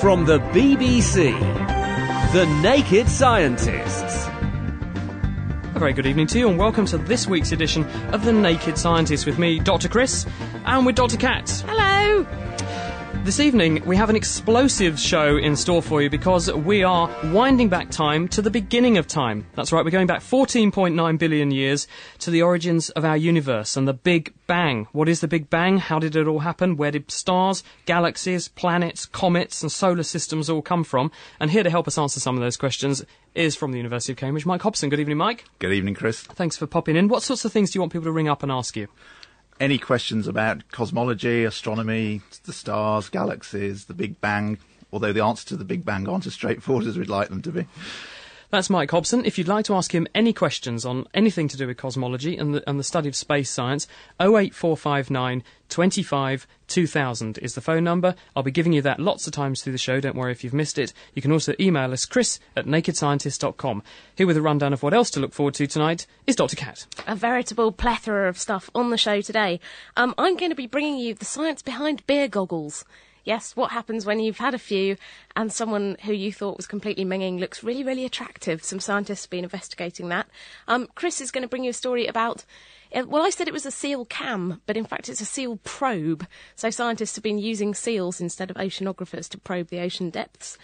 from the BBC, The Naked Scientists. A very good evening to you, and welcome to this week's edition of The Naked Scientists with me, Dr. Chris, and with Dr. Kat. Hello. This evening, we have an explosive show in store for you because we are winding back time to the beginning of time. That's right, we're going back 14.9 billion years to the origins of our universe and the Big Bang. What is the Big Bang? How did it all happen? Where did stars, galaxies, planets, comets, and solar systems all come from? And here to help us answer some of those questions is from the University of Cambridge, Mike Hobson. Good evening, Mike. Good evening, Chris. Thanks for popping in. What sorts of things do you want people to ring up and ask you? Any questions about cosmology, astronomy, the stars, galaxies, the Big Bang? Although the answers to the Big Bang aren't as straightforward as we'd like them to be. That's Mike Hobson. If you'd like to ask him any questions on anything to do with cosmology and the, and the study of space science, 08459 25 2000 is the phone number. I'll be giving you that lots of times through the show. Don't worry if you've missed it. You can also email us, chris at nakedscientist.com. Here with a rundown of what else to look forward to tonight is Dr. Kat. A veritable plethora of stuff on the show today. Um, I'm going to be bringing you the science behind beer goggles. Yes, what happens when you've had a few and someone who you thought was completely minging looks really, really attractive? Some scientists have been investigating that. Um, Chris is going to bring you a story about. uh, Well, I said it was a seal cam, but in fact it's a seal probe. So scientists have been using seals instead of oceanographers to probe the ocean depths.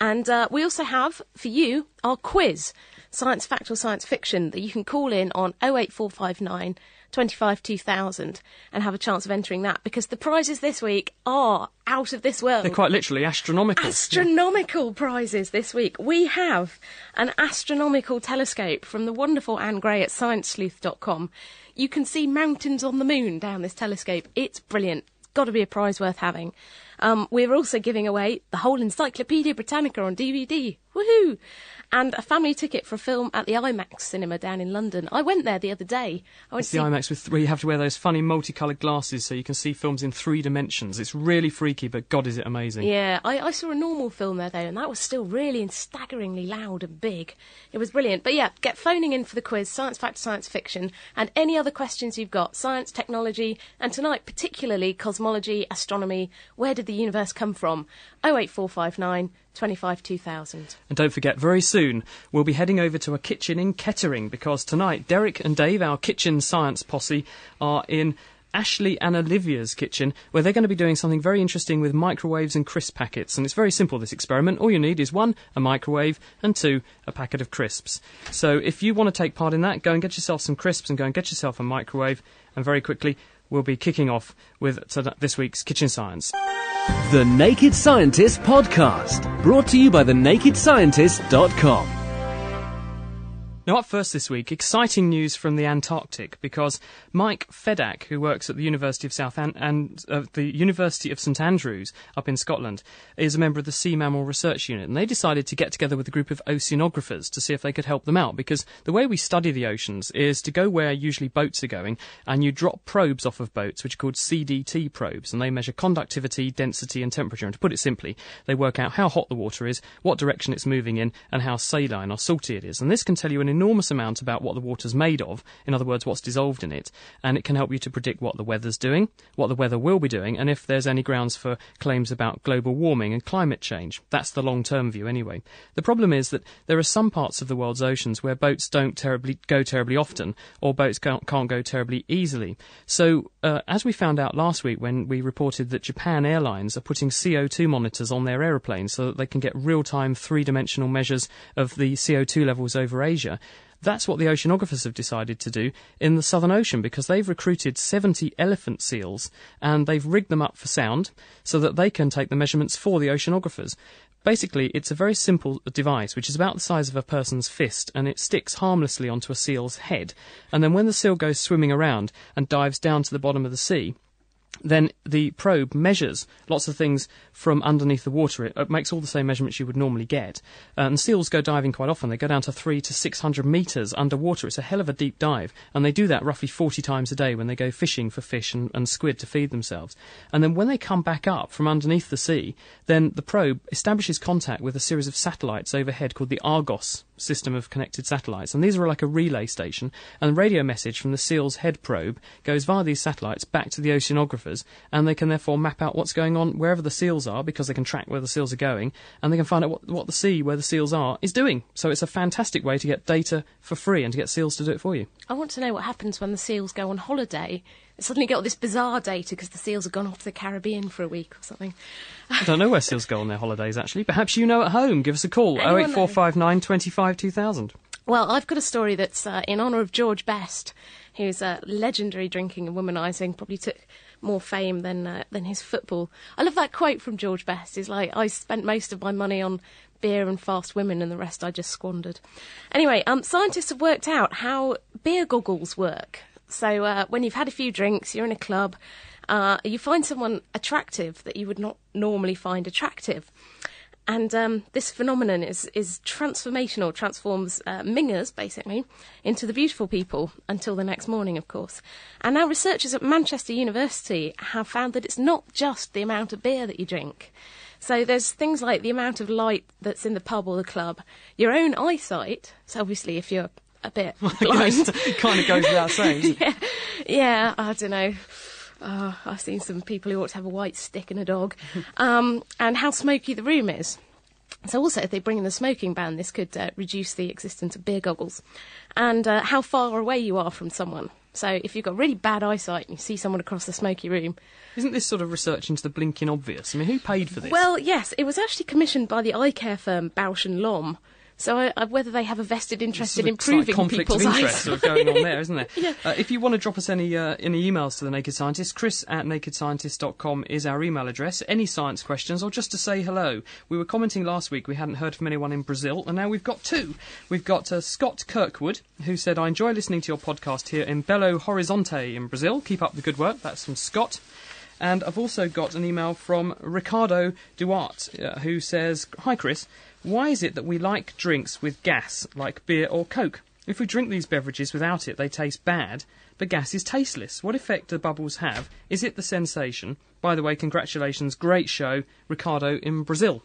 And uh, we also have, for you, our quiz, Science Fact or Science Fiction, that you can call in on 08459 25 2000 and have a chance of entering that because the prizes this week are out of this world. They're quite literally astronomical. Astronomical prizes this week. We have an astronomical telescope from the wonderful Anne Gray at sciencesleuth.com. You can see mountains on the moon down this telescope. It's brilliant. It's got to be a prize worth having. Um, we're also giving away the whole Encyclopedia Britannica on DVD. Woohoo! And a family ticket for a film at the IMAX cinema down in London. I went there the other day. I went It's to the see IMAX with where you have to wear those funny multicoloured glasses so you can see films in three dimensions. It's really freaky, but God, is it amazing! Yeah, I, I saw a normal film there though, and that was still really and staggeringly loud and big. It was brilliant. But yeah, get phoning in for the quiz, science fact, science fiction, and any other questions you've got, science, technology, and tonight particularly cosmology, astronomy. Where did the universe come from? 08459 25 2000. And don't forget, very soon we'll be heading over to a kitchen in Kettering because tonight Derek and Dave, our kitchen science posse, are in Ashley and Olivia's kitchen where they're going to be doing something very interesting with microwaves and crisp packets. And it's very simple, this experiment. All you need is one, a microwave, and two, a packet of crisps. So if you want to take part in that, go and get yourself some crisps and go and get yourself a microwave. And very quickly, we'll be kicking off with this week's Kitchen Science. The Naked Scientist Podcast. Brought to you by thenakedscientist.com. Now, up first this week, exciting news from the Antarctic because Mike Fedak, who works at the University of South An- and uh, the University of St Andrews up in Scotland, is a member of the Sea Mammal Research Unit, and they decided to get together with a group of oceanographers to see if they could help them out. Because the way we study the oceans is to go where usually boats are going, and you drop probes off of boats, which are called CDT probes, and they measure conductivity, density, and temperature. And to put it simply, they work out how hot the water is, what direction it's moving in, and how saline or salty it is. And this can tell you an enormous amount about what the water's made of, in other words, what's dissolved in it, and it can help you to predict what the weather's doing, what the weather will be doing, and if there's any grounds for claims about global warming and climate change. That's the long term view, anyway. The problem is that there are some parts of the world's oceans where boats don't terribly go terribly often, or boats can't, can't go terribly easily. So, uh, as we found out last week when we reported that Japan Airlines are putting CO2 monitors on their aeroplanes so that they can get real time three dimensional measures of the CO2 levels over Asia. That's what the oceanographers have decided to do in the Southern Ocean because they've recruited 70 elephant seals and they've rigged them up for sound so that they can take the measurements for the oceanographers. Basically, it's a very simple device which is about the size of a person's fist and it sticks harmlessly onto a seal's head. And then when the seal goes swimming around and dives down to the bottom of the sea, then the probe measures lots of things from underneath the water. It, makes all the same measurements you would normally get. Uh, and seals go diving quite often. They go down to three to six hundred metres underwater. It's a hell of a deep dive. And they do that roughly 40 times a day when they go fishing for fish and, and squid to feed themselves. And then when they come back up from underneath the sea, then the probe establishes contact with a series of satellites overhead called the Argos system of connected satellites. And these are like a relay station. And the radio message from the SEAL's head probe goes via these satellites back to the oceanographers. And they can therefore map out what's going on wherever the SEALs are because they can track where the SEALs are going. And they can find out what, what the sea where the SEALs are is doing. So it's a fantastic way to get data for free and to get SEALs to do it for you. I want to know what happens when the SEALs go on holiday suddenly get all this bizarre data because the seals have gone off to the Caribbean for a week or something. I don't know where seals go on their holidays, actually. Perhaps you know at home. Give us a call, 08459 25 2000. Well, I've got a story that's uh, in honour of George Best, who's a legendary drinking and womanising, probably took more fame than uh, than his football. I love that quote from George Best. He's like, I spent most of my money on beer and fast women, and the rest I just squandered. Anyway, um, scientists have worked out how beer goggles work. So uh, when you've had a few drinks, you're in a club, uh, you find someone attractive that you would not normally find attractive. And um, this phenomenon is, is transformational, transforms uh, mingers, basically, into the beautiful people until the next morning, of course. And now researchers at Manchester University have found that it's not just the amount of beer that you drink. So there's things like the amount of light that's in the pub or the club, your own eyesight. So obviously, if you're a bit blind. kind of goes without saying. yeah. yeah, I don't know. Uh, I've seen some people who ought to have a white stick and a dog. Um, and how smoky the room is. So also, if they bring in the smoking ban, this could uh, reduce the existence of beer goggles. And uh, how far away you are from someone. So if you've got really bad eyesight and you see someone across the smoky room. Isn't this sort of research into the blinking obvious? I mean, who paid for this? Well, yes, it was actually commissioned by the eye care firm Bausch and Lomb. So uh, whether they have a vested interest in improving conflict people's of interest eyes. going on there, isn't there? yeah. Uh, if you want to drop us any uh, any emails to the Naked Scientist, Chris at nakedscientist.com is our email address. Any science questions or just to say hello. We were commenting last week we hadn't heard from anyone in Brazil, and now we've got two. We've got uh, Scott Kirkwood who said, "I enjoy listening to your podcast here in Belo Horizonte in Brazil. Keep up the good work." That's from Scott. And I've also got an email from Ricardo Duarte, uh, who says, Hi Chris, why is it that we like drinks with gas, like beer or Coke? If we drink these beverages without it, they taste bad, but gas is tasteless. What effect do bubbles have? Is it the sensation? By the way, congratulations, great show, Ricardo in Brazil.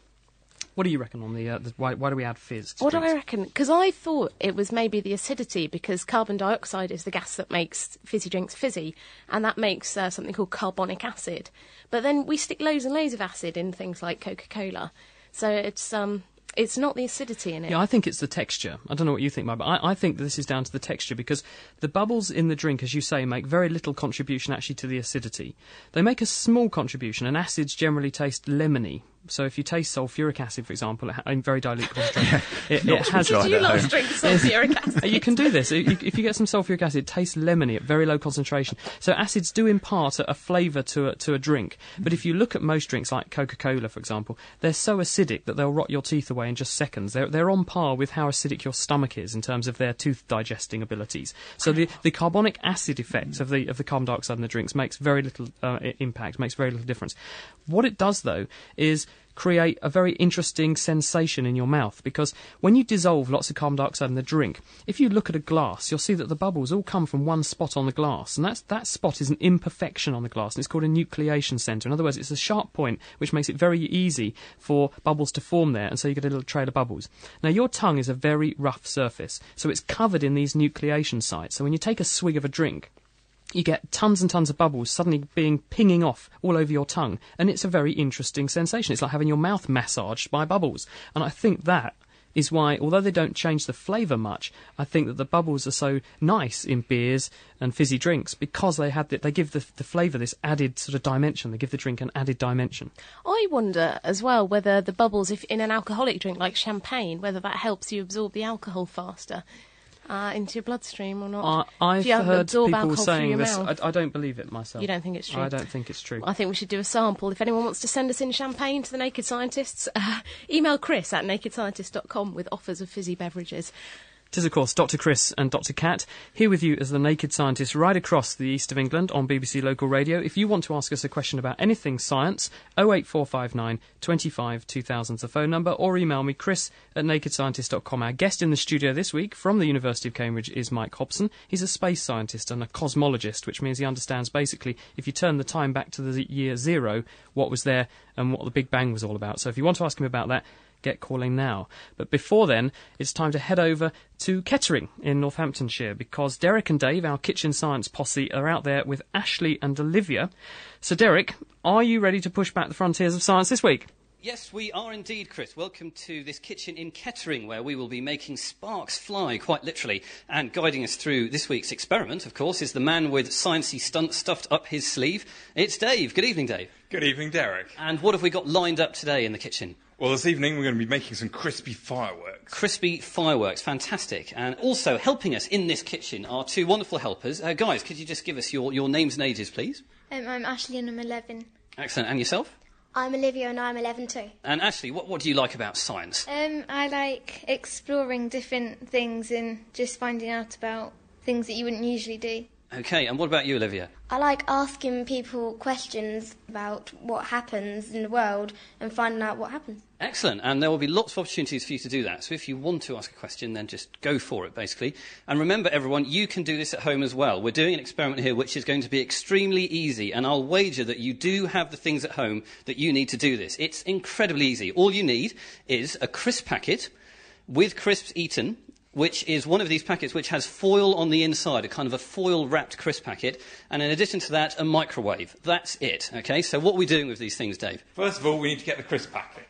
What do you reckon on the, uh, the why, why, do we add fizz? what drinks? do I reckon? Because I thought it was maybe the acidity, because carbon dioxide is the gas that makes fizzy drinks fizzy, and that makes uh, something called carbonic acid. But then we stick loads and loads of acid in things like Coca Cola, so it's um, it's not the acidity in it. Yeah, I think it's the texture. I don't know what you think, Mike, but I, I think this is down to the texture because the bubbles in the drink, as you say, make very little contribution actually to the acidity. They make a small contribution, and acids generally taste lemony. So if you taste sulfuric acid, for example, in very dilute concentration, it, it has. Did you last drink sulfuric acid? you can do this if you get some sulfuric acid. It tastes lemony at very low concentration. So acids do impart a, a flavour to a, to a drink. But if you look at most drinks, like Coca-Cola, for example, they're so acidic that they'll rot your teeth away in just seconds. They're they're on par with how acidic your stomach is in terms of their tooth digesting abilities. So the the carbonic acid effect of the of the carbon dioxide in the drinks makes very little uh, impact, makes very little difference. What it does though is create a very interesting sensation in your mouth because when you dissolve lots of carbon dioxide in the drink, if you look at a glass, you'll see that the bubbles all come from one spot on the glass, and that's, that spot is an imperfection on the glass, and it's called a nucleation centre. In other words, it's a sharp point which makes it very easy for bubbles to form there, and so you get a little trail of bubbles. Now, your tongue is a very rough surface, so it's covered in these nucleation sites. So when you take a swig of a drink, you get tons and tons of bubbles suddenly being pinging off all over your tongue, and it's a very interesting sensation. It's like having your mouth massaged by bubbles, and I think that is why, although they don't change the flavour much, I think that the bubbles are so nice in beers and fizzy drinks because they had the, they give the, the flavour this added sort of dimension. They give the drink an added dimension. I wonder as well whether the bubbles, if in an alcoholic drink like champagne, whether that helps you absorb the alcohol faster uh, into your bloodstream or not. I, I've you heard people saying this. I, I don't believe it myself. You don't think it's true? I don't think it's true. I think we should do a sample. If anyone wants to send us in champagne to the Naked Scientists, uh, email Chris at nakedscientist.com with offers of fizzy beverages. It is, of course, Dr. Chris and Dr. Kat here with you as the naked scientists right across the east of England on BBC Local Radio. If you want to ask us a question about anything science, 08459 25 2000 is the phone number, or email me, chris at nakedscientist.com. Our guest in the studio this week from the University of Cambridge is Mike Hobson. He's a space scientist and a cosmologist, which means he understands basically if you turn the time back to the year zero, what was there and what the Big Bang was all about. So if you want to ask him about that, get calling now. But before then, it's time to head over to Kettering in Northamptonshire because Derek and Dave, our kitchen science posse, are out there with Ashley and Olivia. So, Derek, are you ready to push back the frontiers of science this week? Yes, we are indeed, Chris. Welcome to this kitchen in Kettering, where we will be making sparks fly, quite literally. And guiding us through this week's experiment, of course, is the man with sciencey stunt stuffed up his sleeve. It's Dave. Good evening, Dave. Good evening, Derek. And what have we got lined up today in the kitchen? Well, this evening we're going to be making some crispy fireworks. Crispy fireworks, fantastic. And also helping us in this kitchen are two wonderful helpers. Uh, guys, could you just give us your, your names and ages, please? Um, I'm Ashley and I'm 11. Excellent. And yourself? I'm Olivia and I'm 11 too. And Ashley, what, what do you like about science? Um, I like exploring different things and just finding out about things that you wouldn't usually do. Okay, and what about you, Olivia? I like asking people questions about what happens in the world and finding out what happens. Excellent, and there will be lots of opportunities for you to do that. So if you want to ask a question, then just go for it, basically. And remember, everyone, you can do this at home as well. We're doing an experiment here which is going to be extremely easy, and I'll wager that you do have the things at home that you need to do this. It's incredibly easy. All you need is a crisp packet with crisps eaten, which is one of these packets which has foil on the inside, a kind of a foil wrapped crisp packet, and in addition to that, a microwave. That's it, okay? So what are we doing with these things, Dave? First of all, we need to get the crisp packet.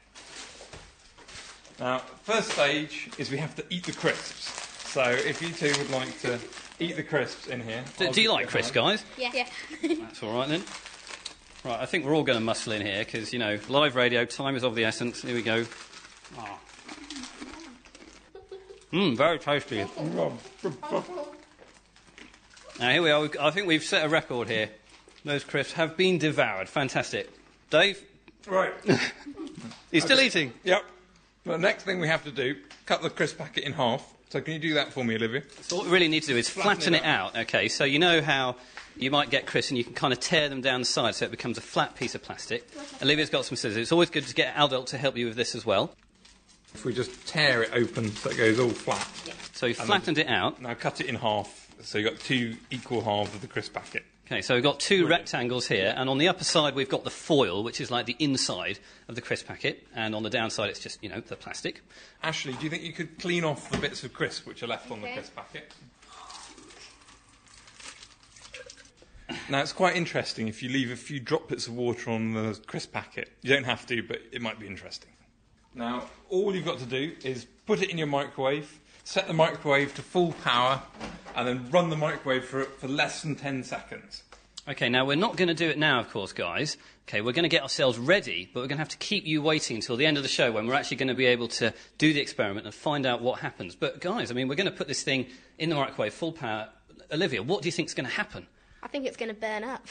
Now, first stage is we have to eat the crisps. So if you two would like to eat the crisps in here. Do, do you like crisps, guys? Yeah. That's all right then. Right, I think we're all going to muscle in here because, you know, live radio, time is of the essence. Here we go. Ah. Mmm, very tasty. Now, here we are. I think we've set a record here. Those crisps have been devoured. Fantastic. Dave, Right. he's still eating. yep. The next thing we have to do, cut the crisp packet in half. So can you do that for me, Olivia? So what we really need to do is flatten, Flatten it it out. Okay, so you know how you might get crisps and you can kind of tear them down the side so it becomes a flat piece of plastic. Olivia's got some scissors. It's always good to get adult to help you with this as well. If we just tear it open so it goes all flat. So you've And flattened it out. Now cut it in half so you've got two equal halves of the crisp packet. Okay, so we've got two rectangles here, and on the upper side we've got the foil, which is like the inside of the crisp packet, and on the downside it's just, you know, the plastic. Ashley, do you think you could clean off the bits of crisp which are left on the crisp packet? Now, it's quite interesting if you leave a few droplets of water on the crisp packet. You don't have to, but it might be interesting. Now, all you've got to do is put it in your microwave, set the microwave to full power, and then run the microwave for, for less than 10 seconds. Okay, now we're not going to do it now, of course, guys. Okay, we're going to get ourselves ready, but we're going to have to keep you waiting until the end of the show when we're actually going to be able to do the experiment and find out what happens. But, guys, I mean, we're going to put this thing in the microwave, full power. Olivia, what do you think is going to happen? I think it's going to burn up.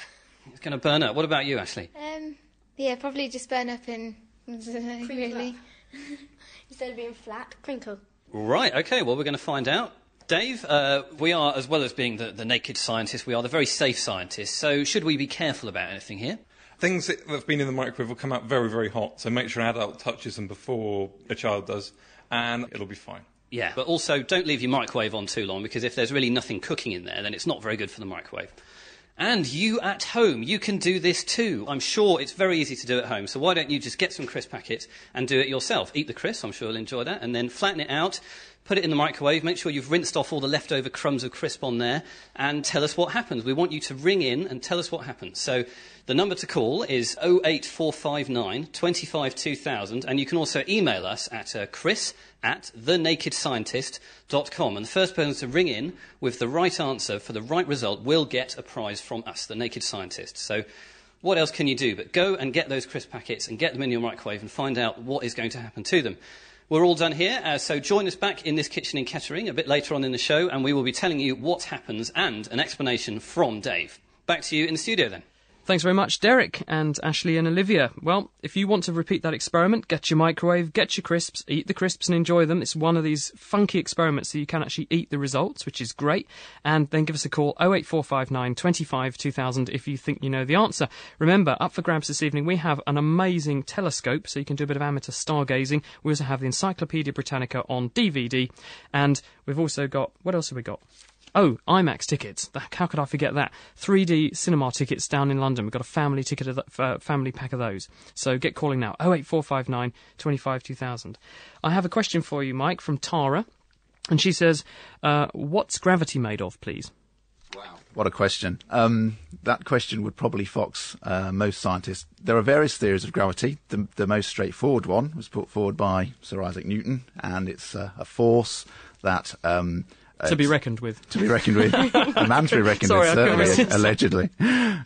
It's going to burn up. What about you, Ashley? Um, yeah, probably just burn up and really. Instead of being flat, crinkle. Right, okay, well, we're going to find out. Dave, uh, we are, as well as being the, the naked scientists, we are the very safe scientists, so should we be careful about anything here? Things that have been in the microwave will come out very, very hot, so make sure an adult touches them before a child does, and it'll be fine. Yeah, but also don't leave your microwave on too long because if there's really nothing cooking in there, then it's not very good for the microwave. And you at home, you can do this too. I'm sure it's very easy to do at home, so why don't you just get some crisp packets and do it yourself? Eat the crisp, I'm sure you'll enjoy that, and then flatten it out, put it in the microwave, make sure you've rinsed off all the leftover crumbs of crisp on there, and tell us what happens. We want you to ring in and tell us what happens. So the number to call is 08459 25 2000, and you can also email us at uh, chris at thenakedscientist.com. And the first person to ring in with the right answer for the right result will get a prize from us, the Naked Scientist. So what else can you do but go and get those crisp packets and get them in your microwave and find out what is going to happen to them. We're all done here, uh, so join us back in this kitchen in Kettering a bit later on in the show, and we will be telling you what happens and an explanation from Dave. Back to you in the studio then. Thanks very much, Derek and Ashley and Olivia. Well, if you want to repeat that experiment, get your microwave, get your crisps, eat the crisps and enjoy them. It's one of these funky experiments so you can actually eat the results, which is great. And then give us a call 08459 25 2000 if you think you know the answer. Remember, up for grabs this evening, we have an amazing telescope so you can do a bit of amateur stargazing. We also have the Encyclopedia Britannica on DVD. And we've also got, what else have we got? Oh, IMAX tickets. How could I forget that? 3D cinema tickets down in London. We've got a family ticket, of th- uh, family pack of those. So get calling now. 08459 25 2000. I have a question for you, Mike, from Tara. And she says, uh, What's gravity made of, please? Wow. What a question. Um, that question would probably fox uh, most scientists. There are various theories of gravity. The, the, most straightforward one was put forward by Sir Isaac Newton, and it's a force that. Um, to be reckoned with. To be reckoned with. a man to be reckoned Sorry, with, certainly, allegedly.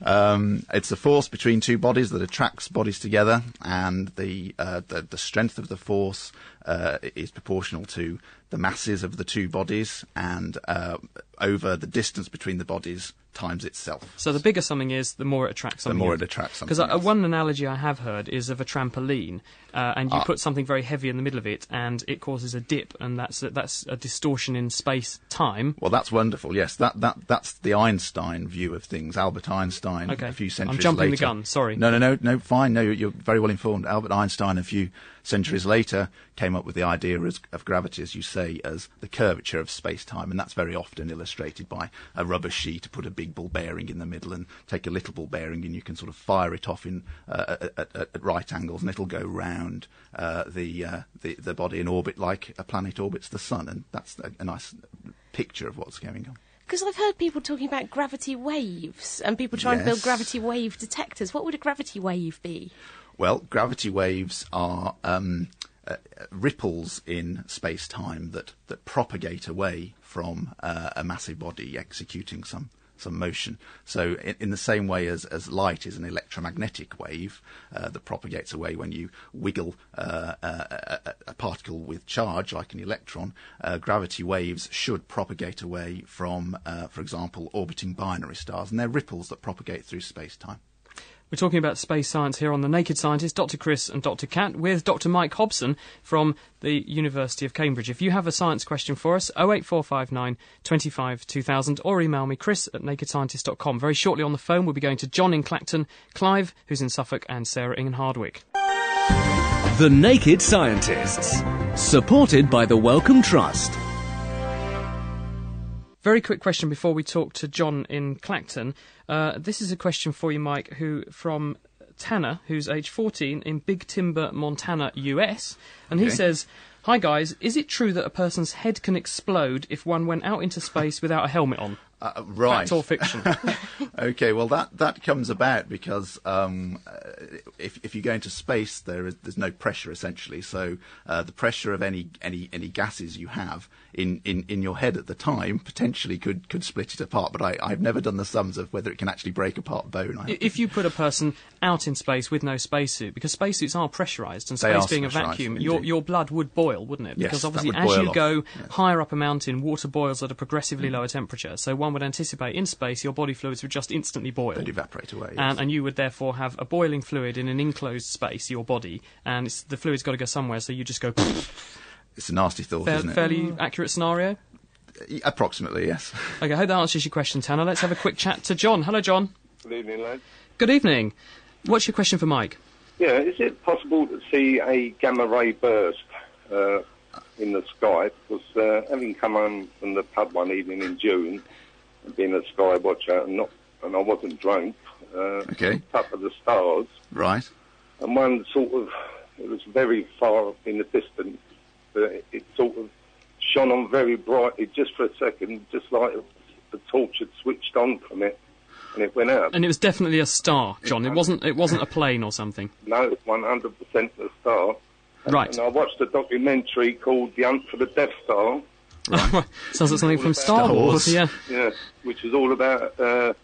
Um, it's a force between two bodies that attracts bodies together, and the, uh, the, the, strength of the force uh, is proportional to the masses of the two bodies and uh, over the distance between the bodies times itself. So the bigger something is, the more it attracts something. The more else. it attracts something. Because uh, one analogy I have heard is of a trampoline, uh, and you Ah. put something very heavy in the middle of it, and it causes a dip, and that's a, that's a distortion in space time. Well, that's wonderful. Yes, that, that that's the Einstein view of things. Albert Einstein, Okay. a few centuries. I'm jumping the gun, sorry. No, no, no, no. Fine. No, you're, very well informed. Albert Einstein, a few centuries later, came up with the idea of gravity, as you say, as the curvature of space-time, and that's very often illustrated by a rubber sheet to put a big ball bearing in the middle and take a little ball bearing, and you can sort of fire it off in uh, at, at, at right angles, and it'll go round uh, the, uh, the the body in orbit like a planet orbits the sun, and that's a, a nice picture of what's going on. Because I've heard people talking about gravity waves and people trying to build gravity wave detectors. What would a gravity wave be? Well, gravity waves are um, uh, ripples in space time that, that propagate away from uh, a massive body executing some some motion. So, in, in the same way as, as light is an electromagnetic wave uh, that propagates away when you wiggle uh, a, a, particle with charge, like an electron, uh, gravity waves should propagate away from, uh, for example, orbiting binary stars, and they're ripples that propagate through space time. We're talking about space science here on The Naked Scientist, Dr. Chris and Dr. Kat, with Dr. Mike Hobson from the University of Cambridge. If you have a science question for us, 08459 25 2000, or email me, chris at nakedscientist.com. Very shortly on the phone, we'll be going to John in Clacton, Clive, who's in Suffolk, and Sarah in Hardwick. The Naked Scientists. Supported by the Wellcome Trust. Very quick question before we talk to John in Clacton. Uh, this is a question for you, Mike, who from Tanner, who's age 14 in Big Timber, Montana, US, and he says, "Hi guys, is it true that a person's head can explode if one went out into space without a helmet on? Uh, right. Fact or fiction?" okay, well that that comes about because um, uh, if if you go into space, there is there's no pressure essentially. So uh, the pressure of any any any gases you have in, in, in your head at the time potentially could could split it apart. But I I've never done the sums of whether it can actually break apart bone. If you put a person out in space with no spacesuit, because spacesuits are pressurized, and space being a vacuum, your indeed. your blood would boil, wouldn't it? Yes, Because that obviously, as you off, go yes. Mm. higher up a mountain, water boils at a progressively lower temperature. So one would anticipate in space your body fluids would just instantly boil. they'd evaporate away. yes. And, and you would therefore have a boiling fluid in an enclosed space, your body, and it's, the fluid's got to go somewhere, so you just go. it's a nasty thought, Fair, isn't it? fairly accurate scenario. Approximately, yes. Okay, I hope that answers your question, Tanner. Let's have a quick chat to John. Hello, John. Good evening, lads. Good evening. What's your question for Mike? Yeah, is it possible to see a gamma ray burst uh, in the sky? Because uh, having come home from the pub one evening in June, and being a sky watcher, and not, and I wasn't drunk. Uh, Okay. looked Up at the stars, Right. and one sort of it was very far in the distance, but it, it sort of shone on very brightly just for a second, just like the torch had switched on from it, and it went out. And it was definitely a star, John. It wasn't. It wasn't a plane or something. No, it's 100% a star. Right. And I watched a documentary called The Hunt for the Death Star, Sounds like something from Star, Star Wars. Wars. Yeah. yeah, which is all about uh,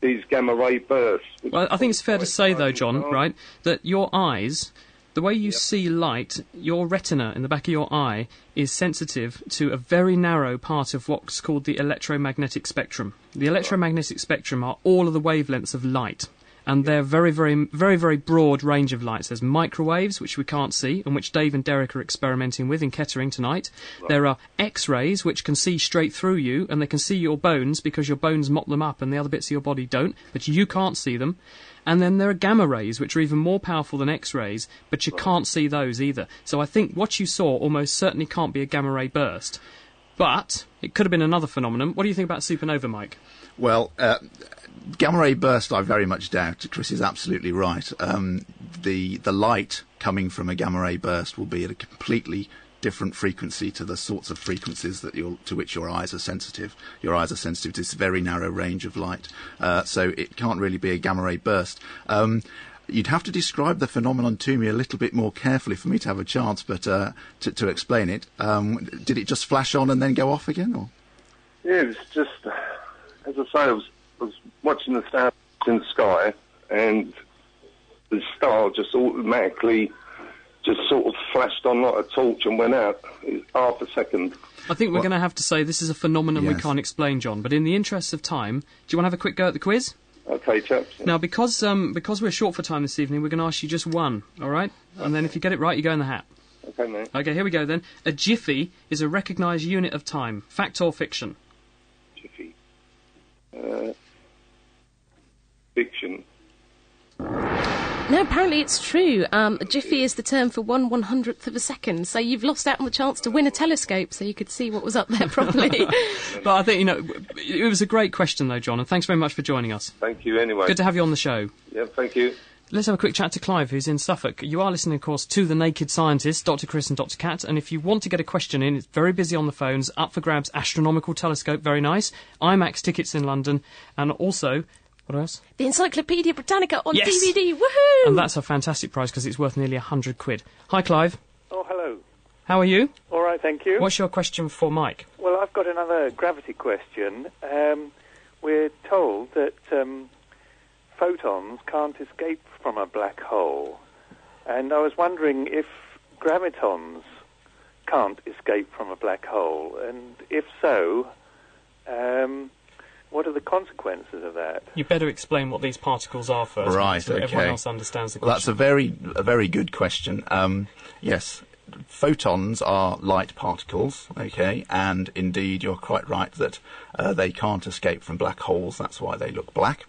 these gamma ray bursts. Well, I think it's fair to say, though. John, right, that your eyes, the way you see light, your retina in the back of your eye is sensitive to a very narrow part of what's called the electromagnetic spectrum. The electromagnetic spectrum are all of the wavelengths of light. And they're very, very, very, very broad range of lights. There's microwaves, which we can't see, and which Dave and Derek are experimenting with in Kettering tonight. There are X-rays, which can see straight through you, and they can see your bones because your bones mop them up, and the other bits of your body don't. But you can't see them. And then there are gamma rays, which are even more powerful than X rays, but you can't see those either. So I think what you saw almost certainly can't be a gamma ray burst. But it could have been another phenomenon. What do you think about supernova, Mike? Well, uh, gamma ray burst, I very much doubt. Chris is absolutely right. Um, the the light coming from a gamma ray burst will be at a completely different frequency to the sorts of frequencies that to which your eyes are sensitive. Your eyes are sensitive to this very narrow range of light, uh, so it can't really be a gamma ray burst. Um, You'd have to describe the phenomenon to me a little bit more carefully for me to have a chance, but uh, to, to explain it. Um, did it just flash on and then go off again, or? Yeah, it's just, as I say, I was, was watching the stars in the sky, and the star just automatically just sort of flashed on like a torch and went out half a second. I think we're going to have to say this is a phenomenon we can't explain, John. But in the interests of time, do you want to have a quick go at the quiz? Okay, chaps. Now, because um, because we're short for time this evening, we're going to ask you just one, all right? And then if you get it right, you go in the hat. Okay, mate. Okay, here we go then. A jiffy is a recognised unit of time. Fact or fiction? Jiffy. Uh, fiction. No, apparently it's true. Um, a jiffy is the term for one one hundredth of a second. So you've lost out on the chance to win a telescope, so you could see what was up there properly. But I think, you know, it was a great question, though, John, and thanks very much for joining us. Thank you anyway. Good to have you on the show. yeah, thank you. Let's have a quick chat to Clive, who's in Suffolk. You are listening, of course, to The Naked Scientists, Dr. Chris and Dr. Kat, and if you want to get a question in, it's very busy on the phones. Up for grabs, Astronomical Telescope, very nice. IMAX tickets in London, and also, what else? the Encyclopedia Britannica on Yes. DVD. Woohoo! And that's a fantastic prize because it's worth nearly a hundred quid. Hi, Clive. Oh, hello. How are you? All right, thank you. What's your question for Mike? Well, I've got another gravity question. Um, we're told that um, photons can't escape from a black hole. And I was wondering if gravitons can't escape from a black hole. And if so, um, what are the consequences of that? You better explain what these particles are first, Right, so that everyone else understands the Well, that's a very, a very good question. Um, yes, photons are light particles, okay, and indeed you're quite right that uh, they can't escape from black holes. That's why they look black.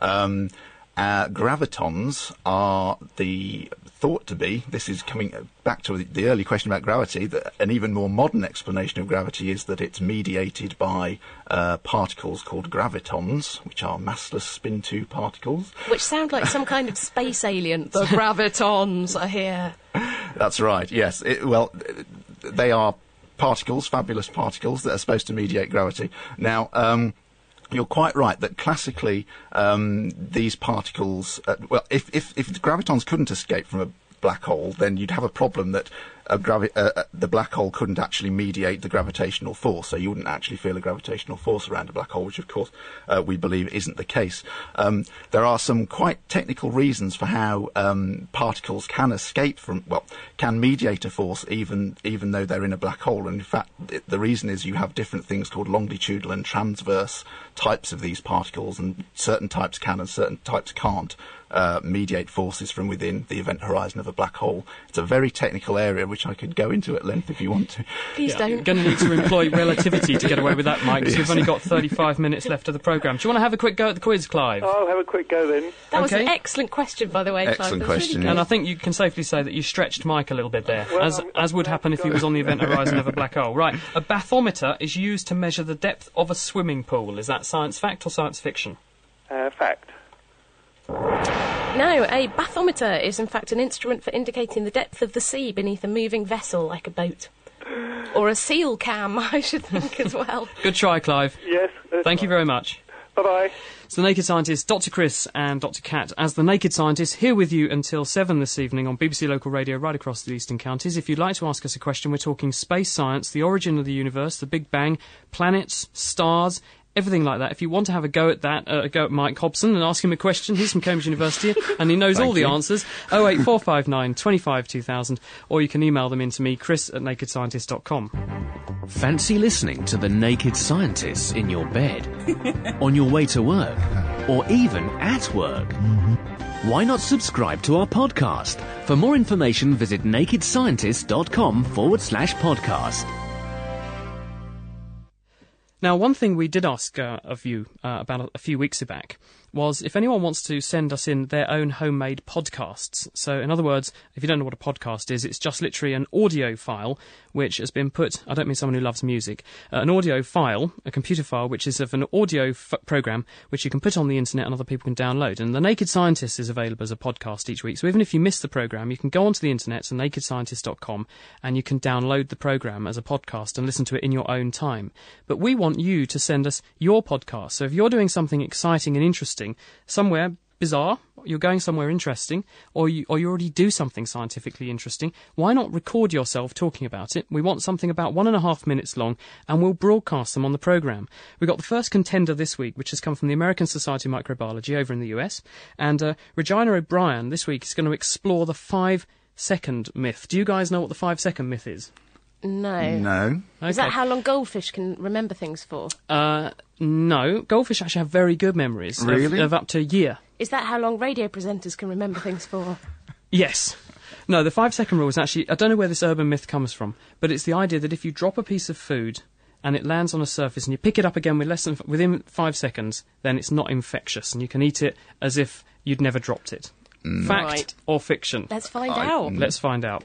Um, uh, gravitons are the thought to be. This is coming back to the- early question about gravity. That an even more modern explanation of gravity is that it's mediated by uh, particles called gravitons, which are massless spin two particles. Which sound like some kind of space alien. The gravitons are here. That's right. Yes. It, well, they are particles, fabulous particles that are supposed to mediate gravity. Now. Um, you're quite right that classically um, these particles, uh, well, if, if, if gravitons couldn't escape from a black hole, then you'd have a problem that a gravi- uh, uh, the black hole couldn't actually mediate the gravitational force, so you wouldn't actually feel a gravitational force around a black hole, which of course uh, we believe isn't the case. Um, there are some quite technical reasons for how um, particles can escape from, well, can mediate a force even even though they're in a black hole. And in fact, the reason is you have different things called longitudinal and transverse types of these particles, and certain types can and certain types can't uh, mediate forces from within the event horizon of a black hole. It's a very technical area which which I could go into at length if you want to. Please You're don't. going to need to employ relativity to get away with that, Mike, because we've only got 35 minutes left of the programme. Do you want to have a quick go at the quiz, Clive? I'll have a quick go then. That was an excellent question, by the way. Clive. Excellent That was really question. And I think you can safely say that you stretched Mike a little bit there, Well, as, I'm- as would happen if he was on the event horizon of a black hole. Right, a bathometer is used to measure the depth of a swimming pool. Is that science fact or science fiction? Uh, fact. No, a bathometer is in fact an instrument for indicating the depth of the sea beneath a moving vessel like a boat. Or a seal cam, I should think as well. Good try, Clive. Yes. Thank you very much. Bye bye. It's the Naked Scientist, Dr. Chris and Dr. Kat, as the Naked Scientist, here with you until 7 this evening on BBC Local Radio right across the Eastern Counties. If you'd like to ask us a question, we're talking space science, the origin of the universe, the Big Bang, planets, stars, everything like that. If you want to have a go at that, uh, a go at Mike Hobson and ask him a question, he's from Cambridge University and he knows all Thank the you. answers. 08459 25 2000, or you can email them in to me, chris at nakedscientist.com. Fancy listening to The Naked Scientists in your bed, on your way to work, or even at work? Why not subscribe to our podcast? For more information, visit nakedscientist.com forward slash podcast. Now, one thing we did ask uh, of you uh, about a, a few weeks back was if anyone wants to send us in their own homemade podcasts. So, in other words, if you don't know what a podcast is, it's just literally an audio file which has been put, I don't mean someone who loves music, uh, an audio file, a computer file, which is of an audio f- program which you can put on the internet and other people can download. And The Naked Scientist is available as a podcast each week. So, even if you miss the program, you can go onto the internet to nakedscientist.com and you can download the program as a podcast and listen to it in your own time. But we want you to send us your podcast. So if you're doing something exciting and interesting somewhere bizarre, you're going somewhere interesting, or you, or you already do something scientifically interesting, why not record yourself talking about it? We want something about one and a half minutes long, and we'll broadcast them on the programme. We've got the first contender this week, which has come from the American Society of Microbiology over in the US, and uh, Regina O'Brien this week is going to explore the five second myth. Do you guys know what the five second myth is? No. No. Is that how long goldfish can remember things for? Uh, no. Goldfish actually have very good memories. of- Really? Of, up to a year. Is that how long radio presenters can remember things for? Yes. No, the five second rule is actually, I don't know where this urban myth comes from, but it's the idea that if you drop a piece of food and it lands on a surface and you pick it up again with less than, within five seconds, then it's not infectious and you can eat it as if you'd never dropped it. Fact Right. or fiction? Let's find I- out. Let's find out.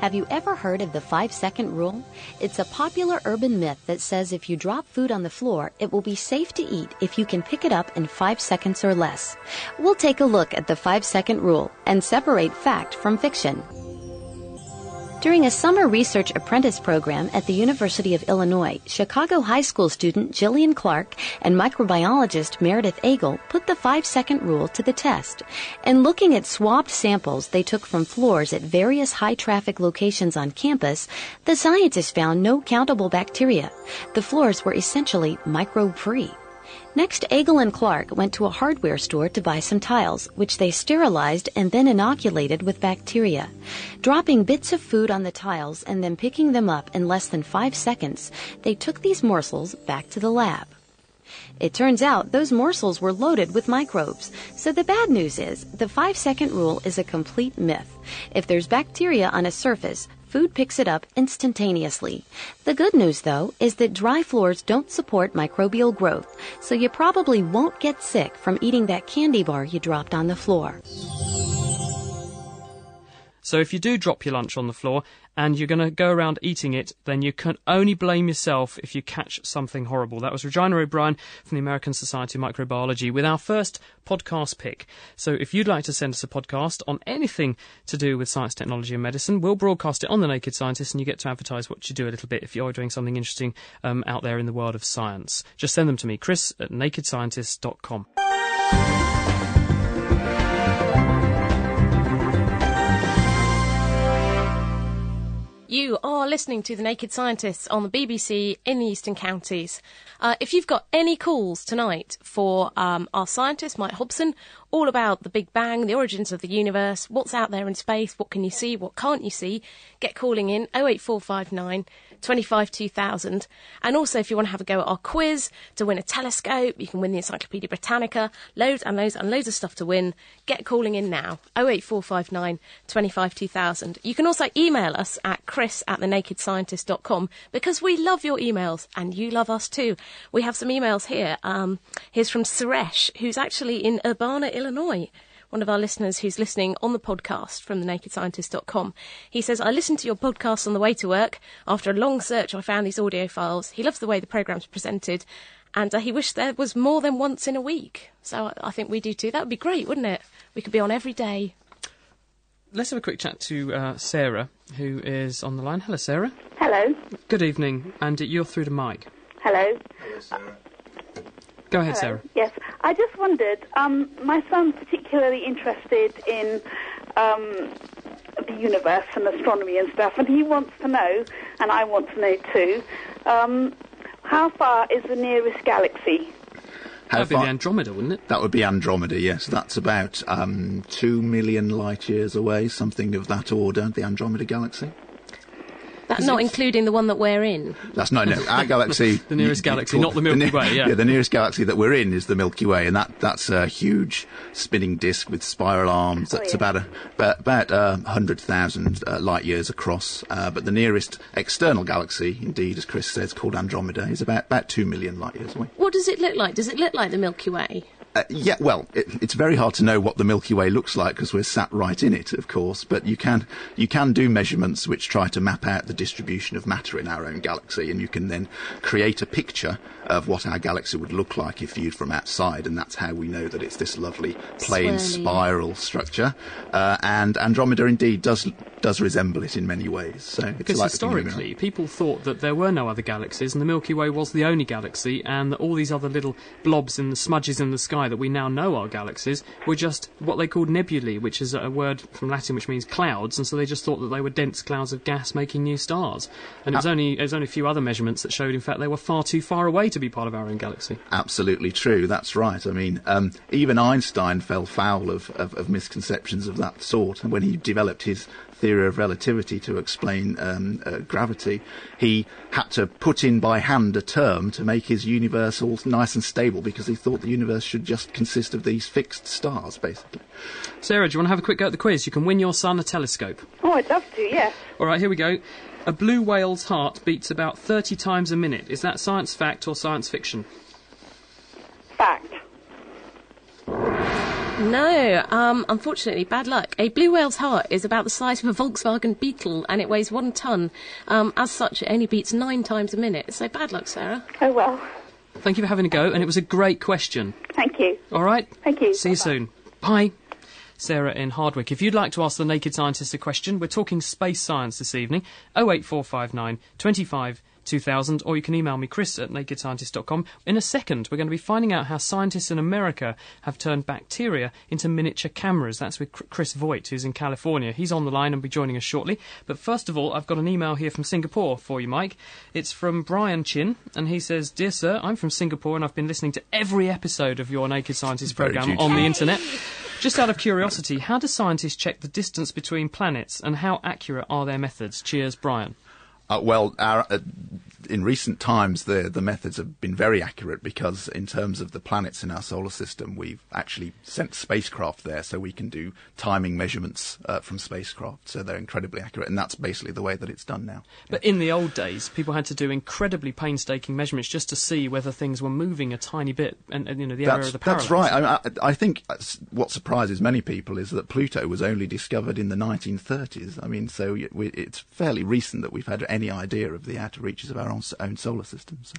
Have you ever heard of the five second rule? It's a popular urban myth that says if you drop food on the floor, it will be safe to eat if you can pick it up in five seconds or less. We'll take a look at the five second rule and separate fact from fiction. During a summer research apprentice program at the University of Illinois, Chicago High School student Jillian Clarke and microbiologist Meredith Agle put the five second rule to the test. And looking at swabbed samples they took from floors at various high traffic locations on campus, the scientists found no countable bacteria. The floors were essentially microbe free. Next, Agle and Clarke went to a hardware store to buy some tiles, which they sterilized and then inoculated with bacteria. Dropping bits of food on the tiles and then picking them up in less than five seconds, they took these morsels back to the lab. It turns out those morsels were loaded with microbes. So the bad news is the five second rule is a complete myth. If there's bacteria on a surface, food picks it up instantaneously. The good news though is that dry floors don't support microbial growth, so you probably won't get sick from eating that candy bar you dropped on the floor. So if you do drop your lunch on the floor and you're going to go around eating it, then you can only blame yourself if you catch something horrible. That was Regina O'Brien from the American Society of Microbiology with our first podcast pick. So if you'd like to send us a podcast on anything to do with science, technology and medicine, we'll broadcast it on The Naked Scientist and you get to advertise what you do a little bit if you're doing something interesting um, out there in the world of science. Just send them to me, chris at nakedscientist.com. You are listening to The Naked Scientists on the BBC in the Eastern Counties. Uh, if you've got any calls tonight for um, our scientist, Mike Hobson, all about the Big Bang, the origins of the universe, what's out there in space, what can you see, what can't you see, get calling in 08459 25 2000. And also, if you want to have a go at our quiz to win a telescope, you can win the Encyclopedia Britannica, loads and loads and loads of stuff to win. Get calling in now 08459 25 2000. You can also email us at chris at thenakedscientist.com because we love your emails and you love us too. We have some emails here. Um, here's from Suresh, who's actually in Urbana, Illinois one of our listeners who's listening on the podcast from thenakedscientist.com. He says, I listened to your podcast on the way to work. After a long search, I found these audio files. He loves the way the programme's presented, and uh, he wished there was more than once in a week. So I, I think we do too. That would be great, wouldn't it? We could be on every day. Let's have a quick chat to uh, Sarah, who is on the line. Hello, Sarah. Hello. Good evening, and you're through to Mike. Hello. Go ahead, Hello. Sarah. Yes, I just wondered. Um, my son's particularly interested in um, the universe and astronomy and stuff, and he wants to know, and I want to know too, um, how far is the nearest galaxy? How That'd be far- the Andromeda, wouldn't it? That would be Andromeda, yes. That's about um, two million light years away, something of that order, the Andromeda Galaxy. That's not including the one that we're in. That's no, no. Our galaxy, The nearest you- you galaxy, not the Milky ne- Way, yeah. the nearest galaxy that we're in is the Milky Way, and that that's a huge spinning disk with spiral arms. Oh, That's yeah. about a about, about uh, hundred thousand uh, light years across. Uh, but the nearest external galaxy, indeed, as Chris says, called Andromeda, is about about two million light years away. What does it look like? Does it look like the Milky Way? Uh, yeah, well, it, it's very hard to know what the Milky Way looks like because we're sat right in it, of course. But you can you can do measurements which try to map out the distribution of matter in our own galaxy, and you can then create a picture of what our galaxy would look like if viewed from outside, and that's how we know that it's this lovely plane Swirly. spiral structure. Uh, and Andromeda indeed does does resemble it in many ways. So it's Because like looking in a mirror. historically, people thought that there were no other galaxies, and the Milky Way was the only galaxy, and that all these other little blobs and the smudges in the sky that we now know are galaxies were just what they called nebulae, which is a word from Latin which means clouds, and so they just thought that they were dense clouds of gas making new stars. And it was only it was only a few other measurements that showed, in fact, they were far too far away to be part of our own galaxy. Absolutely true. That's right. I mean, um, even Einstein fell foul of, of, of misconceptions of that sort. And when he developed his theory of relativity to explain um, uh, gravity, he had to put in by hand a term to make his universe all nice and stable because he thought the universe should just consist of these fixed stars, basically. Sarah, do you want to have a quick go at the quiz? You can win your son a telescope. Oh, I'd love to, yes. All right, here we go. A blue whale's heart beats about 30 times a minute. Is that science fact or science fiction? Fact. No, um, unfortunately, bad luck. A blue whale's heart is about the size of a Volkswagen Beetle and it weighs one ton. Um, as such, it only beats nine times a minute. So bad luck, Sarah. Oh, well. Thank you for having a go, and it was a great question. Thank you. All right? Thank you. See you soon. Bye. Sarah in Hardwick. If you'd like to ask the Naked Scientist a question, we're talking space science this evening. 08459 25 2000, or you can email me, chris at nakedscientist.com. In a second, we're going to be finding out how scientists in America have turned bacteria into miniature cameras. That's with Chris Voigt, who's in California. He's on the line and will be joining us shortly. But first of all, I've got an email here from Singapore for you, Mike. It's from Brian Chin, and he says, Dear Sir, I'm from Singapore and I've been listening to every episode of your Naked Scientist programme on the internet. Just out of curiosity, how do scientists check the distance between planets and how accurate are their methods? Cheers, Brian. Uh, well, our, uh, in recent times, the the methods have been very accurate because, in terms of the planets in our solar system, we've actually sent spacecraft there, so we can do timing measurements uh, from spacecraft. So they're incredibly accurate, and that's basically the way that it's done now. But in the old days, people had to do incredibly painstaking measurements just to see whether things were moving a tiny bit, and, and you know the area That's, of the parallax. that's right. I, I, I think uh, what surprises many people is that Pluto was only discovered in the 1930s. I mean, so it's fairly recent that we've had any idea of the outer reaches of our own, own solar system. So.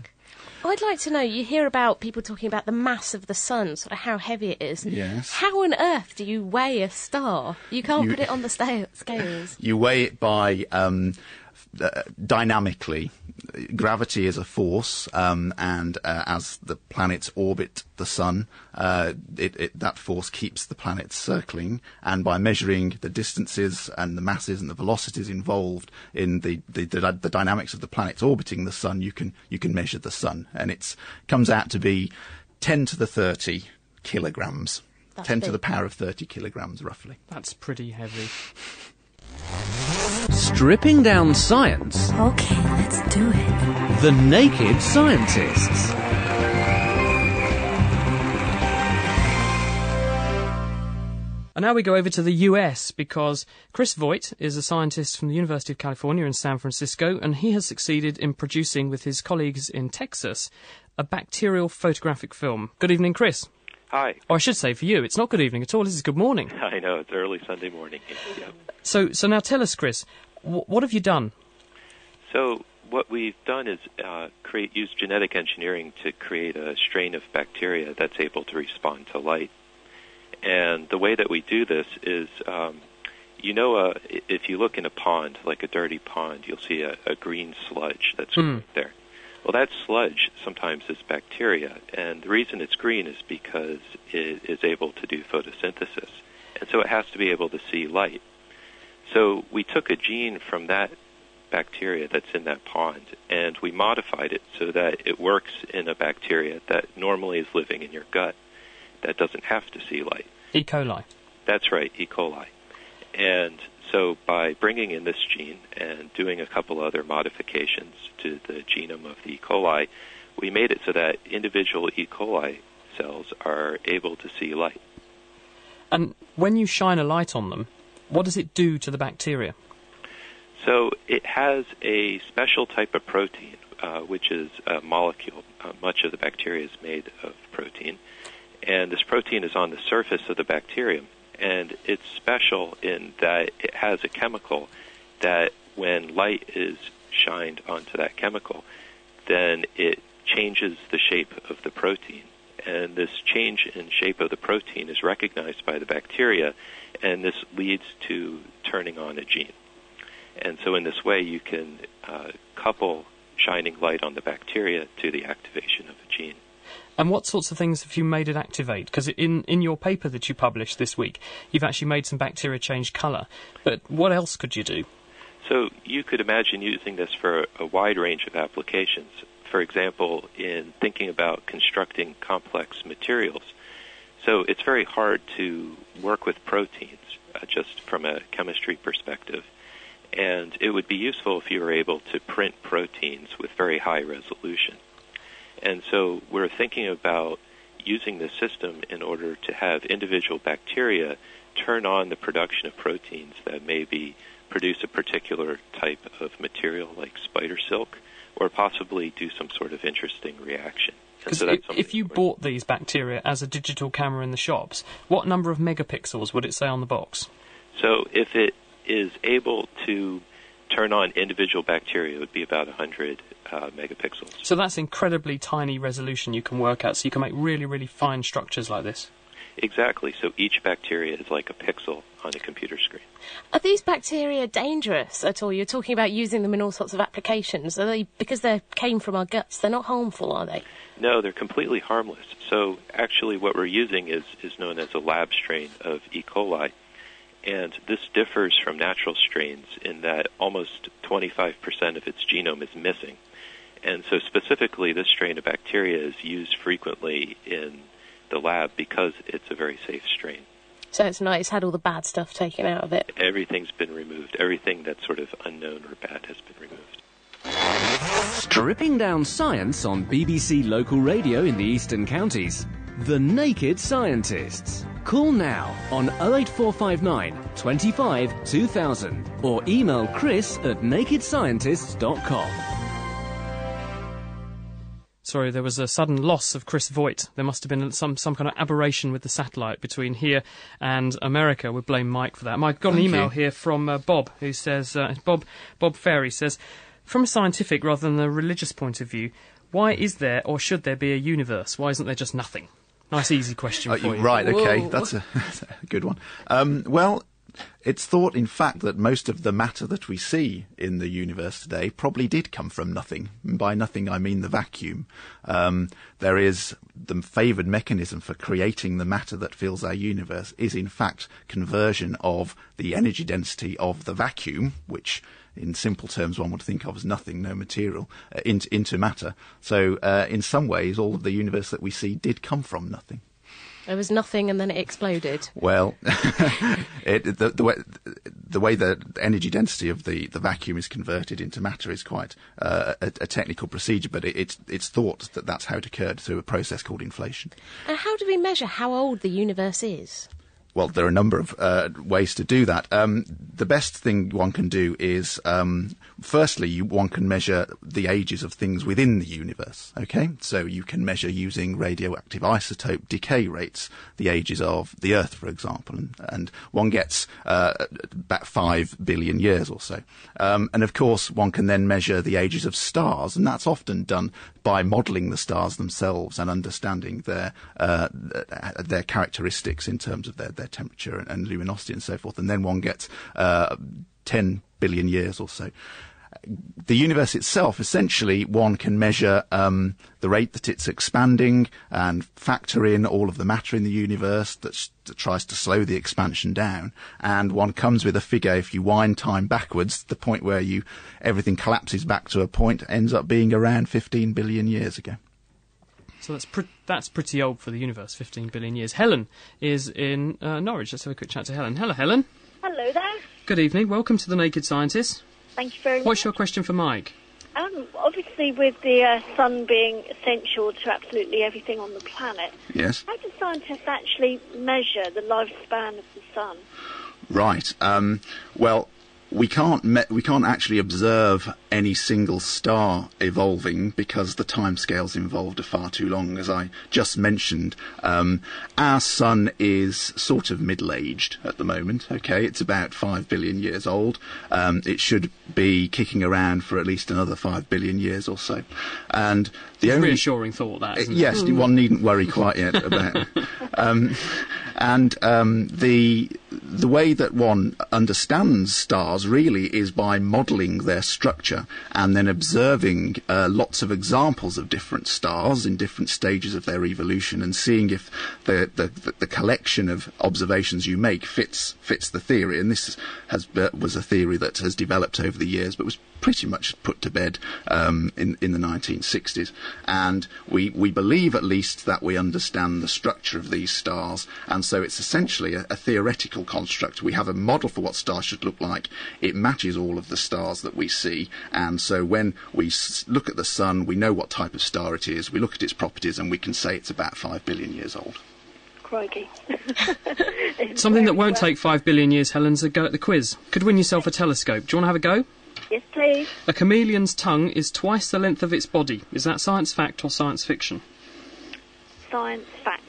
I'd like to know, you hear about people talking about the mass of the sun, sort of how heavy it is. Yes. How on earth do you weigh a star? You can't You- put it on the scales. You weigh it by um, uh, dynamically. Gravity is a force, um, and uh, as the planets orbit the sun, uh, it, it, that force keeps the planets circling. And by measuring the distances and the masses and the velocities involved in the, the, the, the dynamics of the planets orbiting the sun, you can you can measure the sun, and it comes out to be 10 to the 30 kilograms That's 10 to the power of 30 kilograms, roughly. That's pretty heavy. Stripping down science. Okay, let's do it. The Naked Scientists. And now we go over to the US because Chris Voigt is a scientist from the University of California in San Francisco, and he has succeeded in producing with his colleagues in Texas a bacterial photographic film. Good evening, Chris. Hi. Or I should say for you, it's not good evening at all. This is good morning. I know it's early Sunday morning. Yep. So, so now tell us, Chris, wh- what have you done? So what we've done is uh, create use genetic engineering to create a strain of bacteria that's able to respond to light. And the way that we do this is, um, you know, uh, i- if you look in a pond, like a dirty pond, you'll see a, a green sludge that's right there. Well, that sludge sometimes is bacteria, and the reason it's green is because it is able to do photosynthesis, and so it has to be able to see light. So we took a gene from that bacteria that's in that pond, and we modified it so that it works in a bacteria that normally is living in your gut that doesn't have to see light. E. coli. That's right, E. coli. And so by bringing in this gene and doing a couple other modifications to the genome of the E. coli, we made it so that individual E. coli cells are able to see light. And when you shine a light on them, what does it do to the bacteria? So it has a special type of protein, uh, which is a molecule. Uh, much of the bacteria is made of protein. And this protein is on the surface of the bacterium. And it's special in that it has a chemical that when light is shined onto that chemical, then it changes the shape of the protein. And this change in shape of the protein is recognized by the bacteria, and this leads to turning on a gene. And so, in this way, you can uh, couple shining light on the bacteria to the activation of a gene. And what sorts of things have you made it activate? Because in, in your paper that you published this week, you've actually made some bacteria change colour. But what else could you do? So, you could imagine using this for a wide range of applications. For example, in thinking about constructing complex materials. So, it's very hard to work with proteins uh, just from a chemistry perspective. And it would be useful if you were able to print proteins with very high resolution. And so we're thinking about using the system in order to have individual bacteria turn on the production of proteins that maybe produce a particular type of material like spider silk or possibly do some sort of interesting reaction. Because so if, if you bought these bacteria as a digital camera in the shops, what number of megapixels would it say on the box? So if it is able to turn on individual bacteria, it would be about 100 uh, megapixels. So that's incredibly tiny resolution you can work at, so you can make really, really fine structures like this. Exactly. So each bacteria is like a pixel on a computer screen. Are these bacteria dangerous at all? You're talking about using them in all sorts of applications. Are they because they came from our guts? They're not harmful, are they? No, they're completely harmless. So actually, what we're using is is known as a lab strain of E. coli, and this differs from natural strains in that almost 25% of its genome is missing. And so specifically, this strain of bacteria is used frequently in the lab because it's a very safe strain. So it's not. It's had all the bad stuff taken out of it. Everything's been removed. Everything that's sort of unknown or bad has been removed. Stripping down science on BBC local radio in the Eastern Counties. The Naked Scientists. Call now on 08459 25 2000 or email chris at nakedscientists.com. Sorry, there was a sudden loss of Chris Voigt. There must have been some, some kind of aberration with the satellite between here and America. We blame Mike for that. Mike, got an email you. here from uh, Bob, who says, uh, Bob, Bob Ferry says, from a scientific rather than a religious point of view, why is there or should there be a universe? Why isn't there just nothing? Nice, easy question Uh, for you- you. right, okay, Whoa. that's a, a good one. Um, well, it's thought, in fact, that most of the matter that we see in the universe today probably did come from nothing. And by nothing, I mean the vacuum. Um, there is the favoured mechanism for creating the matter that fills our universe is, in fact, conversion of the energy density of the vacuum, which in simple terms one would think of as nothing, no material, uh, into, into matter. So, uh, in some ways, all of the universe that we see did come from nothing. There was nothing and then it exploded. Well, it, the, the, way, the way the energy density of the, the vacuum is converted into matter is quite uh, a, a, technical procedure, but it, it's, it's thought that that's how it occurred through a process called inflation. And how do we measure how old the universe is? well, there are a number of uh, ways to do that. Um, the best thing one can do is, um, firstly, you, one can measure the ages of things within the universe. Okay, so you can measure using radioactive isotope decay rates the ages of the Earth, for example, and, and one gets uh, about five billion years or so. Um, and of course, one can then measure the ages of stars, and that's often done by modelling the stars themselves and understanding their uh, their characteristics in terms of their, their temperature and, and, luminosity and so forth. And then one gets uh, 10 billion years or so the universe itself, essentially, one can measure um, the rate that it's expanding and factor in all of the matter in the universe that, that, tries to slow the expansion down. And one comes with a figure. If you wind time backwards, the point where you everything collapses back to a point ends up being around 15 billion years ago. So that's pre- that's pretty old for the universe, 15 billion years. Helen is in uh, Norwich. Let's have a quick chat to Helen. Hello, Helen. Hello there. Good evening. Welcome to the Naked Scientist. Thank you very much. What's your question for Mike? Um, obviously, with the uh, sun being essential to absolutely everything on the planet, yes. How do scientists actually measure the lifespan of the sun? Right. Um, well, we can't me- we can't actually observe any single star evolving because the timescales involved are far too long. As I just mentioned, um, our sun is sort of middle-aged at the moment. Okay, it's about five billion years old. Um, it should be kicking around for at least another five billion years or so. And the it's only reassuring thought that. Isn't yes, it? one needn't worry quite yet about. um, and um, the the way that one understands stars really is by modelling their structure and then observing uh, lots of examples of different stars in different stages of their evolution and seeing if the, the, the collection of observations you make fits fits the theory. And this has was a theory that has developed over the years, but was pretty much put to bed um, in in the 1960s. And we we believe at least that we understand the structure of these stars, and so it's essentially a, a theoretical construct. We have a model for what stars should look like. It matches all of the stars that we see, and so when we s- look at the sun, we know what type of star it is. We look at its properties, and we can say it's about five billion years old. Crikey. Something that won't take five billion years, Helen's a go at the quiz. Could win yourself a telescope. Do you want to have a go? Yes, please. A chameleon's tongue is twice the length of its body. Is that science fact or science fiction? Science fact.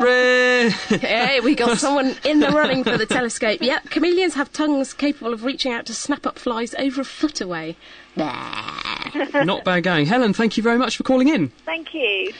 Ray! hey, we got someone in the running for the telescope. Yep, chameleons have tongues capable of reaching out to snap up flies over a foot away. Not bad going. Helen, thank you very much for calling in. Thank you.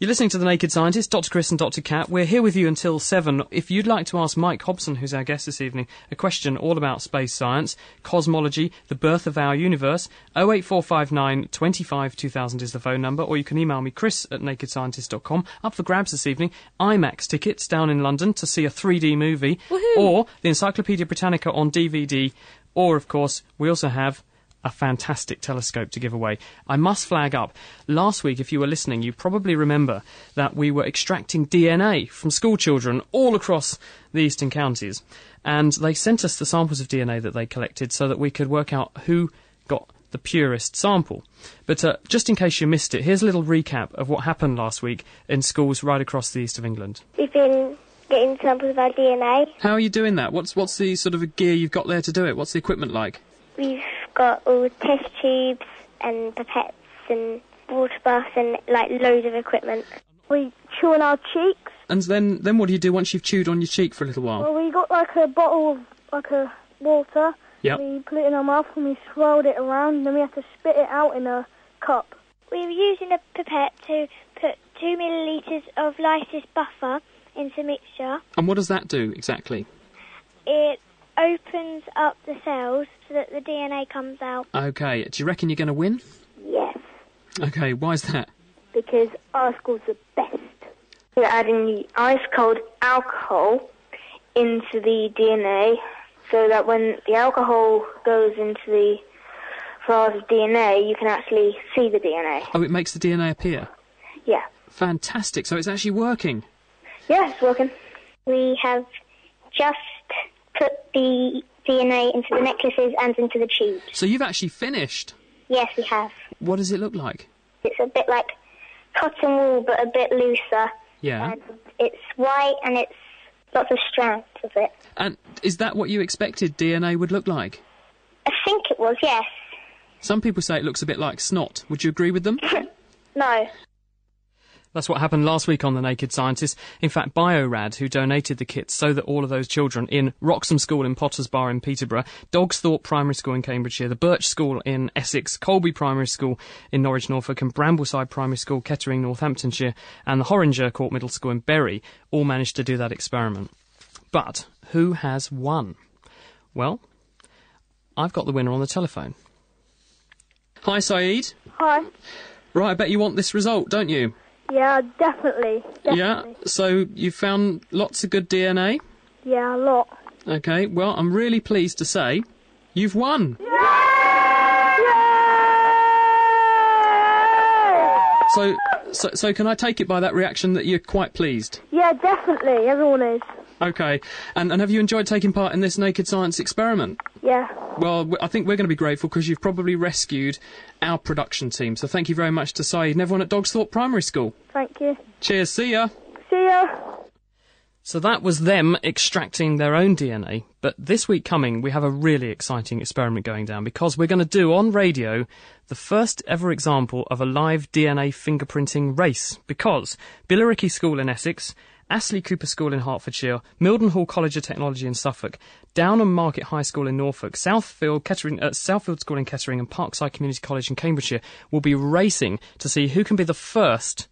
You're listening to The Naked Scientist, Dr. Chris and Dr. Kat. We're here with you until 7. If you'd like to ask Mike Hobson, who's our guest this evening, a question all about space science, cosmology, the birth of our universe, 08459 25 2000 is the phone number, or you can email me, chris at nakedscientist.com. Up for grabs this evening, IMAX tickets down in London to see a 3D movie, Woohoo! or the Encyclopedia Britannica on DVD, or, of course, we also have a fantastic telescope to give away. I must flag up, last week, if you were listening, you probably remember that we were extracting DNA from school children all across the eastern counties. And they sent us the samples of DNA that they collected so that we could work out who got the purest sample. But uh, just in case you missed it, here's a little recap of what happened last week in schools right across the east of England. We've been getting samples of our DNA. How are you doing that? What's what's the sort of gear you've got there to do it? What's the equipment like? We've got all test tubes and pipettes and water baths and like loads of equipment. We chew on our cheeks. And then then what do you do once you've chewed on your cheek for a little while? Well, we got like a bottle of like a water. Yep. We put it in our mouth and we swirled it around. And then we have to spit it out in a cup. We were using a pipette to put two millilitres of lysis buffer into the mixture. And what does that do exactly? It opens up the cells so that the DNA comes out. Okay, do you reckon you're going to win? Yes, Okay, why is that? because our school's the best. We're adding the ice cold alcohol into the DNA so that when the alcohol goes into the files of DNA, you can actually see the DNA. Oh, it makes the DNA appear. Yeah. Fantastic. So it's actually working. Yeah, it's working. We have just put the DNA into the necklaces and into the tubes. So you've actually finished. Yes, we have. What does it look like? It's a bit like cotton wool, but a bit looser. Yeah. And it's white and it's lots of strands of it. And is that what you expected DNA would look like? I think it was, yes. Some people say it looks a bit like snot. Would you agree with them? No. That's what happened last week on The Naked Scientist. In fact, Bio-Rad, who donated the kits so that all of those children in Wroxham School in Potters Bar in Peterborough, Dogsthorpe Primary School in Cambridgeshire, the Birch School in Essex, Colby Primary School in Norwich, Norfolk, and Brambleside Primary School, Kettering, Northamptonshire, and the Horringer Court Middle School in Bury all managed to do that experiment. But who has won? Well, I've got the winner on the telephone. Hi, Saeed. Hi. Right, I bet you want this result, don't you? Yeah, definitely. Yeah, so you found lots of good DNA. Yeah, a lot. Okay, well, I'm really pleased to say you've won. So, so, so can I take it by that reaction that you're quite pleased? Yeah, definitely. Everyone is. Okay, and, and have you enjoyed taking part in this naked science experiment? Yeah. Well, I think we're going to be grateful because you've probably rescued our production team. So thank you very much to Saeed and everyone at Dogsthorpe Primary School. Thank you. Cheers, see ya. See ya. So that was them extracting their own DNA. But this week coming, we have a really exciting experiment going down because we're going to do on radio the first ever example of a live DNA fingerprinting race. Because Billericay School in Essex, Astley Cooper School in Hertfordshire, Mildenhall College of Technology in Suffolk, Downham Market High School in Norfolk, Southfield, Kettering, uh, Southfield School in Kettering, and Parkside Community College in Cambridgeshire will be racing to see who can be the first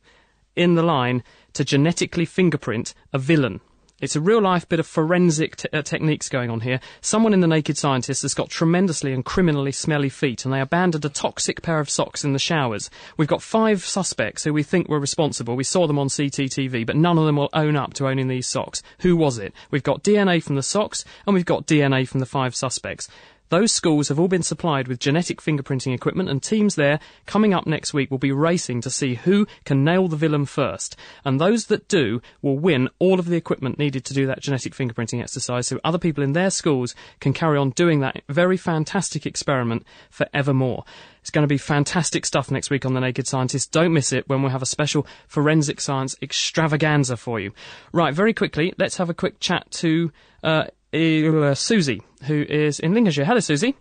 in the line to genetically fingerprint a villain. It's a real life bit of forensic uh, techniques going on here. Someone in The Naked Scientist has got tremendously and criminally smelly feet, and they abandoned a toxic pair of socks in the showers. We've got five suspects who we think were responsible. We saw them on CCTV, but none of them will own up to owning these socks. Who was it? We've got DNA from the socks, and we've got DNA from the five suspects. Those schools have all been supplied with genetic fingerprinting equipment, and teams there coming up next week will be racing to see who can nail the villain first. And those that do will win all of the equipment needed to do that genetic fingerprinting exercise, so other people in their schools can carry on doing that very fantastic experiment forevermore. It's going to be fantastic stuff next week on The Naked Scientist. Don't miss it when we'll have a special forensic science extravaganza for you. Right, very quickly, let's have a quick chat to uh, uh, Susie, who is in Lincolnshire. Hello, Susie.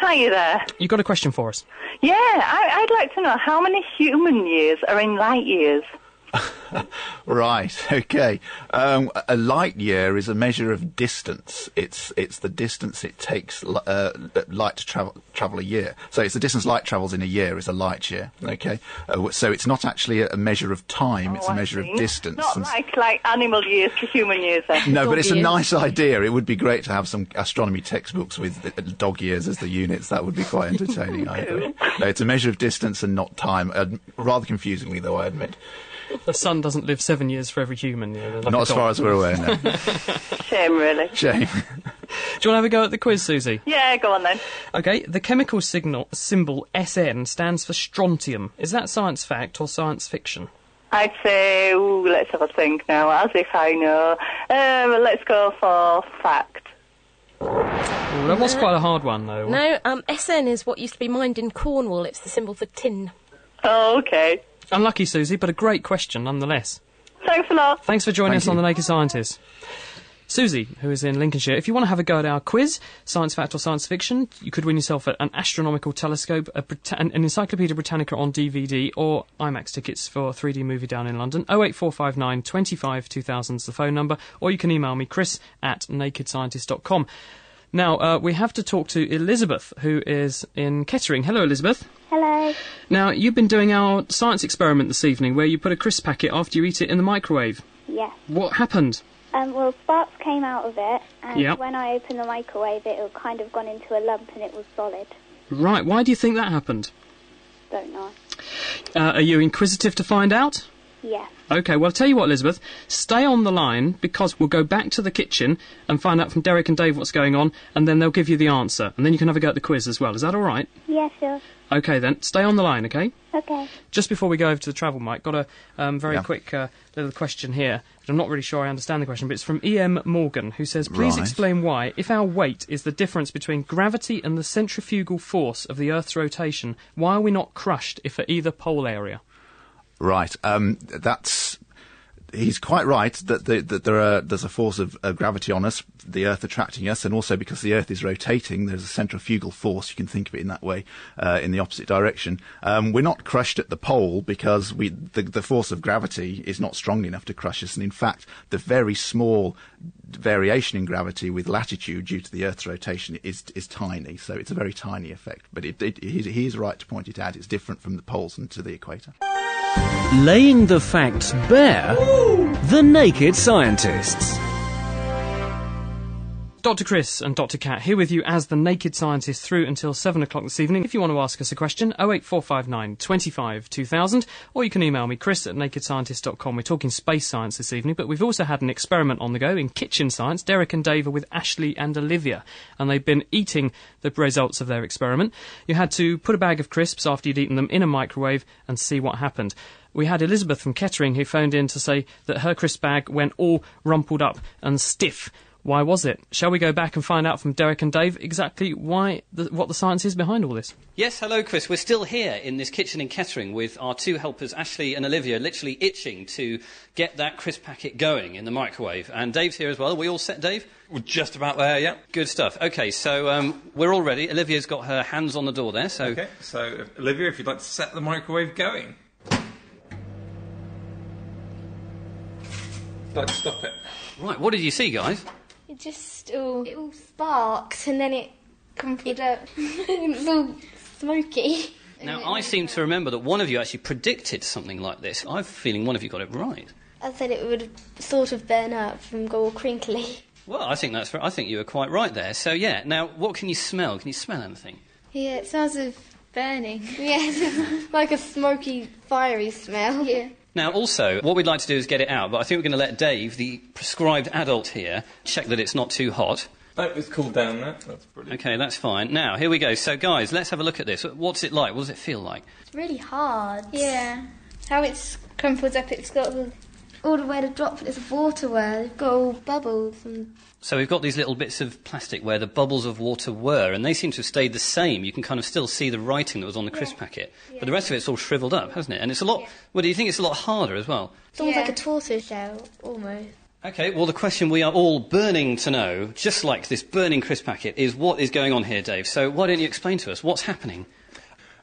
Hi there. You got a question for us? Yeah, I, I'd like to know how many human years are in light years. Right. Okay. Um, a light year is a measure of distance. It's it's the distance it takes uh, light to travel travel a year. So it's the distance light travels in a year is a light year. Okay. Uh, so it's not actually a, a measure of time. it's a Oh, measure see. of distance. Not And- like like animal years to human years. Then. no, but it's a nice idea. It would be great to have some astronomy textbooks with uh, dog years as the units. That would be quite entertaining. I think. No, it's a measure of distance and not time. Uh, rather confusingly, though, I admit. The sun doesn't live seven years for every human. You know, like Not as far as we're aware, no. Shame, really. Shame. Do you want to have a go at the quiz, Susie? Yeah, go on then. Okay, the chemical signal symbol SN stands for strontium. Is that science fact or science fiction? I'd say, ooh, let's have a think now, as if I know. Um, let's go for fact. Ooh, that was quite a hard one, though. No, um, SN is what used to be mined in Cornwall. It's the symbol for tin. Oh, okay. Unlucky, Susie, but a great question nonetheless. Thanks a lot. Thanks for joining Thank us on. The Naked Scientist. Susie, who is in Lincolnshire, if you want to have a go at our quiz, science fact or science fiction, you could win yourself an astronomical telescope, a Brita- an, an Encyclopedia Britannica on DVD, or IMAX tickets for a 3D movie down in London. 08459 25 2000 is the phone number, or you can email me, chris at nakedscientist.com. Now, uh, we have to talk to Elizabeth, who is in Kettering. Hello, Elizabeth. Hello. Now, you've been doing our science experiment this evening where you put a crisp packet after you eat it in the microwave. Yeah. What happened? Um, well, sparks came out of it, and Yep. when I opened the microwave, it had kind of gone into a lump and it was solid. Right, why do you think that happened? Don't know. Uh, are you inquisitive to find out? Yeah. Okay, well, I'll tell you what, Elizabeth. Stay on the line because we'll go back to the kitchen and find out from Derek and Dave what's going on, and then they'll give you the answer. And then you can have a go at the quiz as well. Is that all right? Yeah, sure. Okay, then. Stay on the line, okay? Okay. Just before we go over to the travel Mike, got a um, very Yeah. quick uh, little question here. I'm not really sure I understand the question, but it's from E.M. Morgan, who says, Please Right. explain why, if our weight is the difference between gravity and the centrifugal force of the Earth's rotation, why are we not crushed if at either pole area? Right. Um, that's. He's quite right that, the, that there are, there's a force of uh, gravity on us, the Earth attracting us, and also because the Earth is rotating, there's a centrifugal force. You can think of it in that way, uh, in the opposite direction. Um, we're not crushed at the pole because we, the, the force of gravity is not strong enough to crush us, and in fact, the very small variation in gravity with latitude due to the Earth's rotation is is tiny. So it's a very tiny effect. But it, it, right to point it out. It's different from the poles and to the equator. Laying the facts bare, the naked scientists. Dr. Chris and Dr. Kat here with you as the Naked Scientist through until 7 o'clock this evening. If you want to ask us a question, 08459 25 2000, or you can email me, chris at nakedscientist.com. We're talking space science this evening, but we've also had an experiment on the go in kitchen science. Derek and Dave are with Ashley and Olivia, and they've been eating the results of their experiment. You had to put a bag of crisps after you'd eaten them in a microwave and see what happened. We had Elizabeth from Kettering who phoned in to say that her crisp bag went all rumpled up and stiff. Why was it? Shall we go back and find out from Derek and Dave exactly why, the, what the science is behind all this? Yes, hello, Chris. We're still here in this kitchen in Kettering with our two helpers, Ashley and Olivia, literally itching to get that crisp packet going in the microwave. And Dave's here as well. Are we all set, Dave? We're just about there, yeah. Good stuff. Okay, so um, we're all ready. Olivia's got her hands on the door there, so. Okay, so if- Olivia, if you'd like to set the microwave going. Like to stop it. Right, what did you see, guys? It just all it all sparks and then it crumpled up. it all smoky. Now, I seem to remember that one of you actually predicted something like this. I'm feeling one of you got it right. I said it would sort of burn up and go all crinkly. Well, I think that's. I think you were quite right there. So yeah. Now, what can you smell? Can you smell anything? Yeah, it smells of burning. Yes, like a smoky, fiery smell. Yeah. Now, also, what we'd like to do is get it out, but I think we're going to let Dave, the prescribed adult here, check that it's not too hot. Oh, it's cooled down now. That's brilliant. Okay, that's fine. Now, here we go. So, guys, let's have a look at this. What's it like? What does it feel like? It's really hard. Yeah. How it's crumpled up, it's got all, all the way the droplets of water were. They've got all bubbles and So, we've got these little bits of plastic where the bubbles of water were, and they seem to have stayed the same. You can kind of still see the writing that was on the crisp packet. But the rest of it's all shriveled up, hasn't it? And it's a lot. Well, do you think it's a lot harder as well? it's almost like a tortoise shell, almost. Okay, well, the question we are all burning to know, just like this burning crisp packet, is what is going on here, Dave? So, why don't you explain to us what's happening?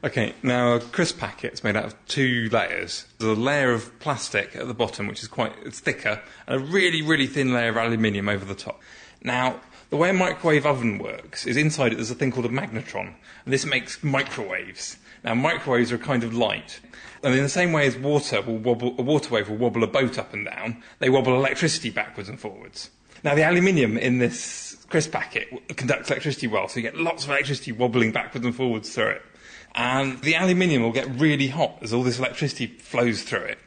Okay, now a crisp packet's made out of two layers. There's a layer of plastic at the bottom, which is quite it's thicker, and a really, really thin layer of aluminium over the top. Now, the way a microwave oven works is inside it there's a thing called a magnetron, and this makes microwaves. Now, microwaves are a kind of light, and in the same way as water will wobble, a water wave will wobble a boat up and down, they wobble electricity backwards and forwards. Now, the aluminium in this crisp packet conducts electricity well, so you get lots of electricity wobbling backwards and forwards through it. And the aluminium will get really hot as all this electricity flows through it.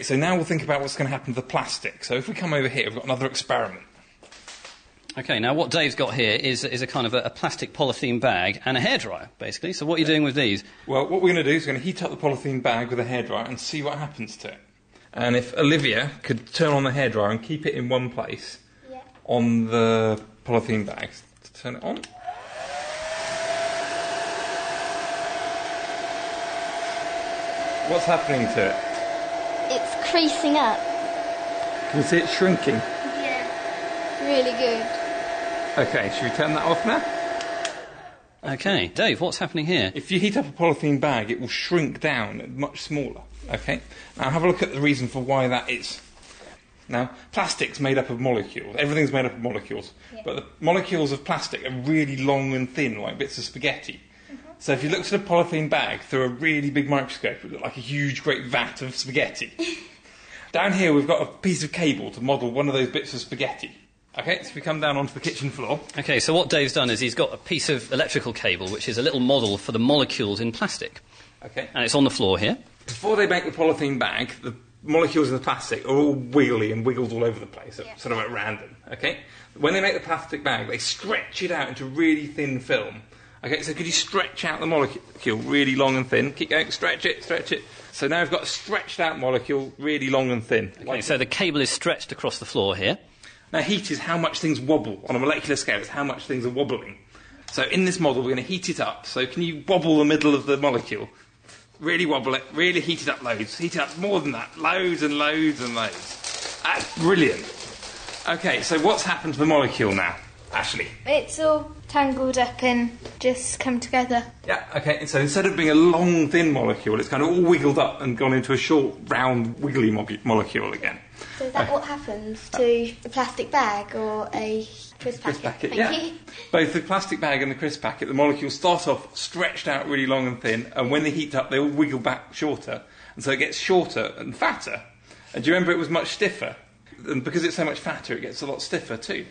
So now we'll think about what's going to happen to the plastic. So if we come over here, we've got another experiment. Okay, now what Dave's got here is, is a kind of a, a plastic polythene bag and a hairdryer, basically. So, what are you doing with these? Well, what we're going to do is we're going to heat up the polythene bag with a hairdryer and see what happens to it. And if Olivia could turn on the hairdryer and keep it in one place on the polythene bag, turn it on. What's happening to it? It's creasing up. Can you see it shrinking? Yeah. Really good. Okay, should we turn that off now? Okay, Dave, what's happening here? If you heat up a polythene bag, it will shrink down much smaller. Okay? Now have a look at the reason for why that is. Now, plastic's made up of molecules. Everything's made up of molecules. But the molecules of plastic are really long and thin, like bits of spaghetti. So if you looked at a polythene bag through a really big microscope, it would look like a huge, great vat of spaghetti. down here, we've got a piece of cable to model one of those bits of spaghetti. Okay, so we come down onto the kitchen floor. Okay, so what Dave's done is he's got a piece of electrical cable, which is a little model for the molecules in plastic. Okay. And it's on the floor here. Before they make the polythene bag, the molecules in the plastic are all wiggly and wiggled all over the place, sort of at random. Okay. When they make the plastic bag, they stretch it out into really thin film. Okay, so could you stretch out the molecule really long and thin? Keep going, stretch it, stretch it. So now I've got a stretched out molecule, really long and thin. Okay, so the cable is stretched across the floor here. Now, heat is how much things wobble on a molecular scale. It's how much things are wobbling. So in this model, we're going to heat it up. So can you wobble the middle of the molecule? Really wobble it. Really heat it up loads. Heat it up more than that. Loads and loads and loads. That's brilliant. Okay, so what's happened to the molecule now, Ashley? It's all tangled up and just come together. Yeah, okay. So instead of being a long, thin molecule, it's kind of all wiggled up and gone into a short, round, wiggly mo- molecule again. So is that what happens to a plastic bag or a crisp packet? packet, Thank yeah. you. Both the plastic bag and the crisp packet, the molecules start off stretched out really long and thin, and when they heat up, they all wiggle back shorter, and so it gets shorter and fatter. And do you remember it was much stiffer? And because it's so much fatter, it gets a lot stiffer too.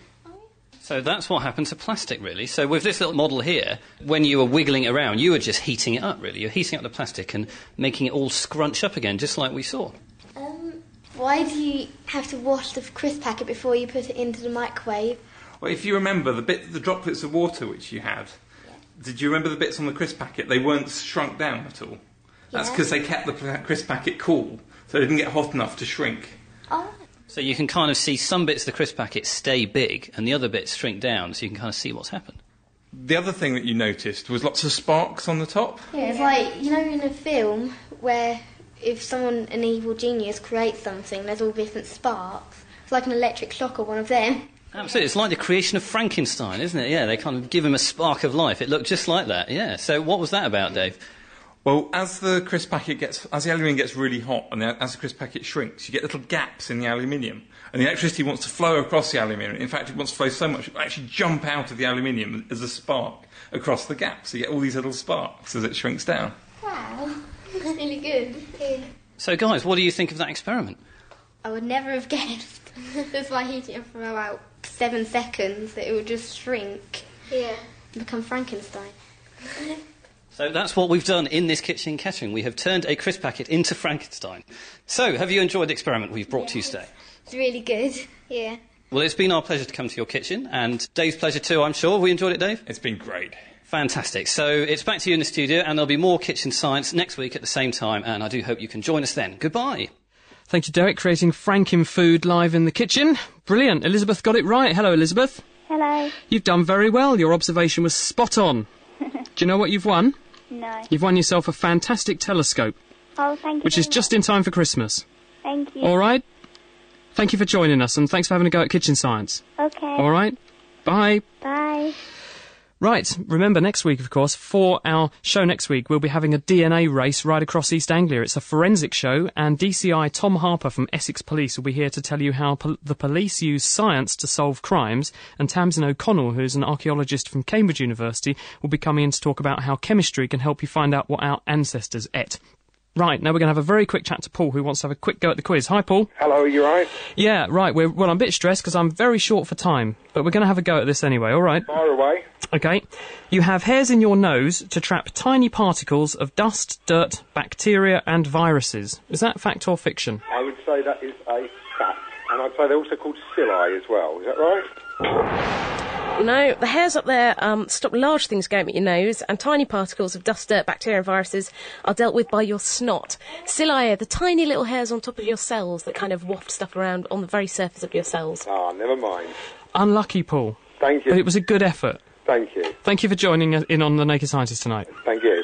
So that's what happened to plastic, really. So with this little model here, when you were wiggling it around, you were just heating it up, really. You're heating up the plastic and making it all scrunch up again, just like we saw. Um, why do you have to wash the crisp packet before you put it into the microwave? Well, if you remember the bit, the droplets of water which you had, did you remember the bits on the crisp packet? They weren't shrunk down at all. That's Yeah. because they kept the pla- crisp packet cool, so they didn't get hot enough to shrink. So you can kind of see some bits of the crisp packet stay big and the other bits shrink down, so you can kind of see what's happened. The other thing that you noticed was lots of sparks on the top. yeah, it's like, you know, in a film where if someone, an evil genius, creates something, there's all different sparks. It's like an electric shock or one of them. Absolutely. It's like the creation of Frankenstein, isn't it? Yeah, they kind of give him a spark of life. It looked just like that, yeah. So what was that about, Dave? Well, as the crisp packet gets, as the aluminium gets really hot, and the, as the crisp packet shrinks, you get little gaps in the aluminium, and the electricity wants to flow across the aluminium. In fact, it wants to flow so much it will actually jump out of the aluminium as a spark across the gaps. So you get all these little sparks as it shrinks down. Wow, that's really good. Yeah. So, guys, what do you think of that experiment? I would never have guessed just by heating it for about seven seconds that it would just shrink. Yeah. And become Frankenstein. So that's what we've done in this kitchen catering. We have turned a crisp packet into Frankenstein. So, have you enjoyed the experiment we've brought to you today? It's really good. Yeah. Well, it's been our pleasure to come to your kitchen, and Dave's pleasure too, I'm sure. We enjoyed it, Dave? It's been great. Fantastic. So it's back to you in the studio, and there'll be more kitchen science next week at the same time, and I do hope you can join us then. Goodbye. Thank you, Derek, creating Franken food live in the kitchen. Brilliant. Elizabeth got it right. Hello, Elizabeth. Hello. You've done very well. Your observation was spot on. Do you know what you've won? No. You've won yourself a fantastic telescope, Oh, thank you. which is just in time for Christmas. Thank you. All right? Thank you for joining us, and thanks for having a go at kitchen science. Okay. All right? Bye. Bye. Right, remember next week, of course, for our show next week, we'll be having a DNA race right across East Anglia. It's a forensic show, and DCI Tom Harper from Essex Police will be here to tell you how the police use science to solve crimes, and Tamsin O'Connell, who's an archaeologist from Cambridge University, will be coming in to talk about how chemistry can help you find out what our ancestors ate. Right, now we're going to have a very quick chat to Paul, who wants to have a quick go at the quiz. Hi, Paul. Hello, you right? Yeah, right. We're, well, I'm a bit stressed because I'm very short for time, but we're going to have a go at this anyway, all right? Fire away. Okay. You have hairs in your nose to trap tiny particles of dust, dirt, bacteria, and viruses. Is that fact or fiction? I would say that is a fact. And I'd say they're also called cilia as well. Is that right? No, the hairs up there um, stop large things going up your nose, and tiny particles of dust, dirt, bacteria, and viruses are dealt with by your snot. Cilia the tiny little hairs on top of your cells that kind of waft stuff around on the very surface of your cells. Ah, never mind. Unlucky, Paul. Thank you. But it was a good effort. Thank you. Thank you for joining us in on the Naked Scientist tonight. Thank you.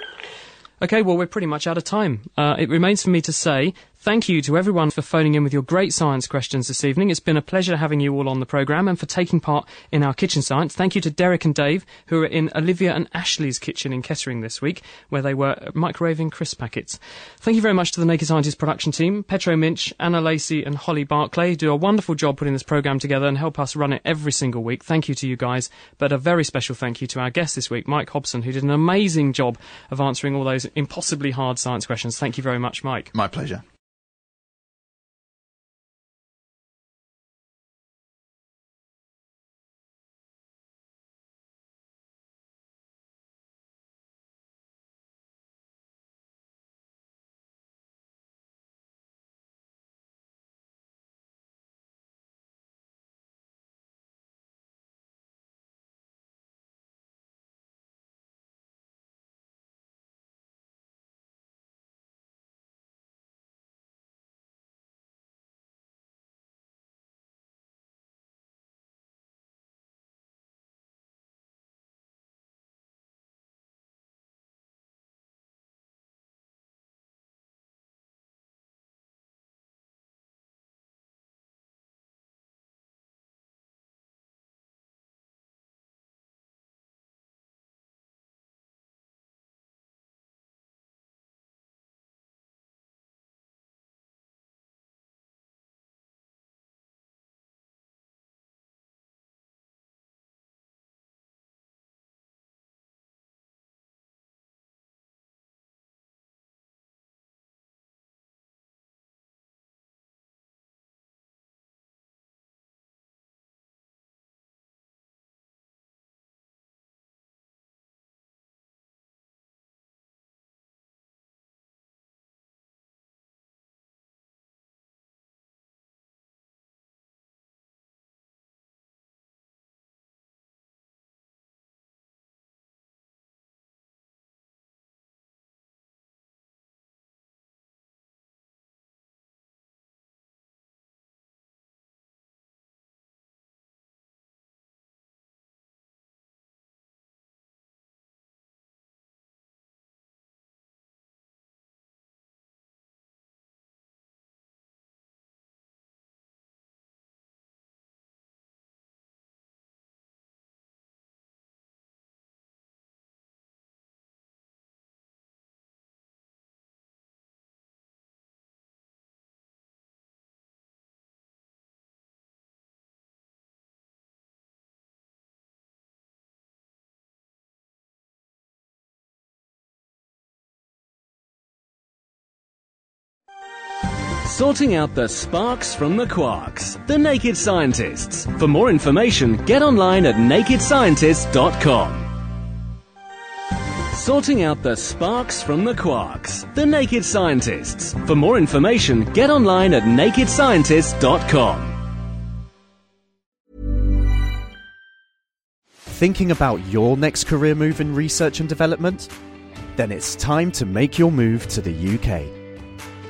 Okay, well, we're pretty much out of time. Uh, it remains for me to say thank you to everyone for phoning in with your great science questions this evening. It's been a pleasure having you all on the programme and for taking part in our kitchen science. Thank you to Derek and Dave, who are in Olivia and Ashley's kitchen in Kettering this week, where they were microwaving crisp packets. Thank you very much to the Naked Scientist production team, Petro Minch, Anna Lacey, and Holly Barclay, do a wonderful job putting this programme together and help us run it every single week. Thank you to you guys. But a very special thank you to our guest this week, Mike Hobson, who did an amazing job of answering all those impossibly hard science questions. Thank you very much, Mike. My pleasure. Sorting out the sparks from the quarks. The Naked Scientists. For more information, get online at nakedscientists.com. Sorting out the sparks from the quarks. The Naked Scientists. For more information, get online at nakedscientists.com. Thinking about your next career move in research and development? Then it's time to make your move to the UK.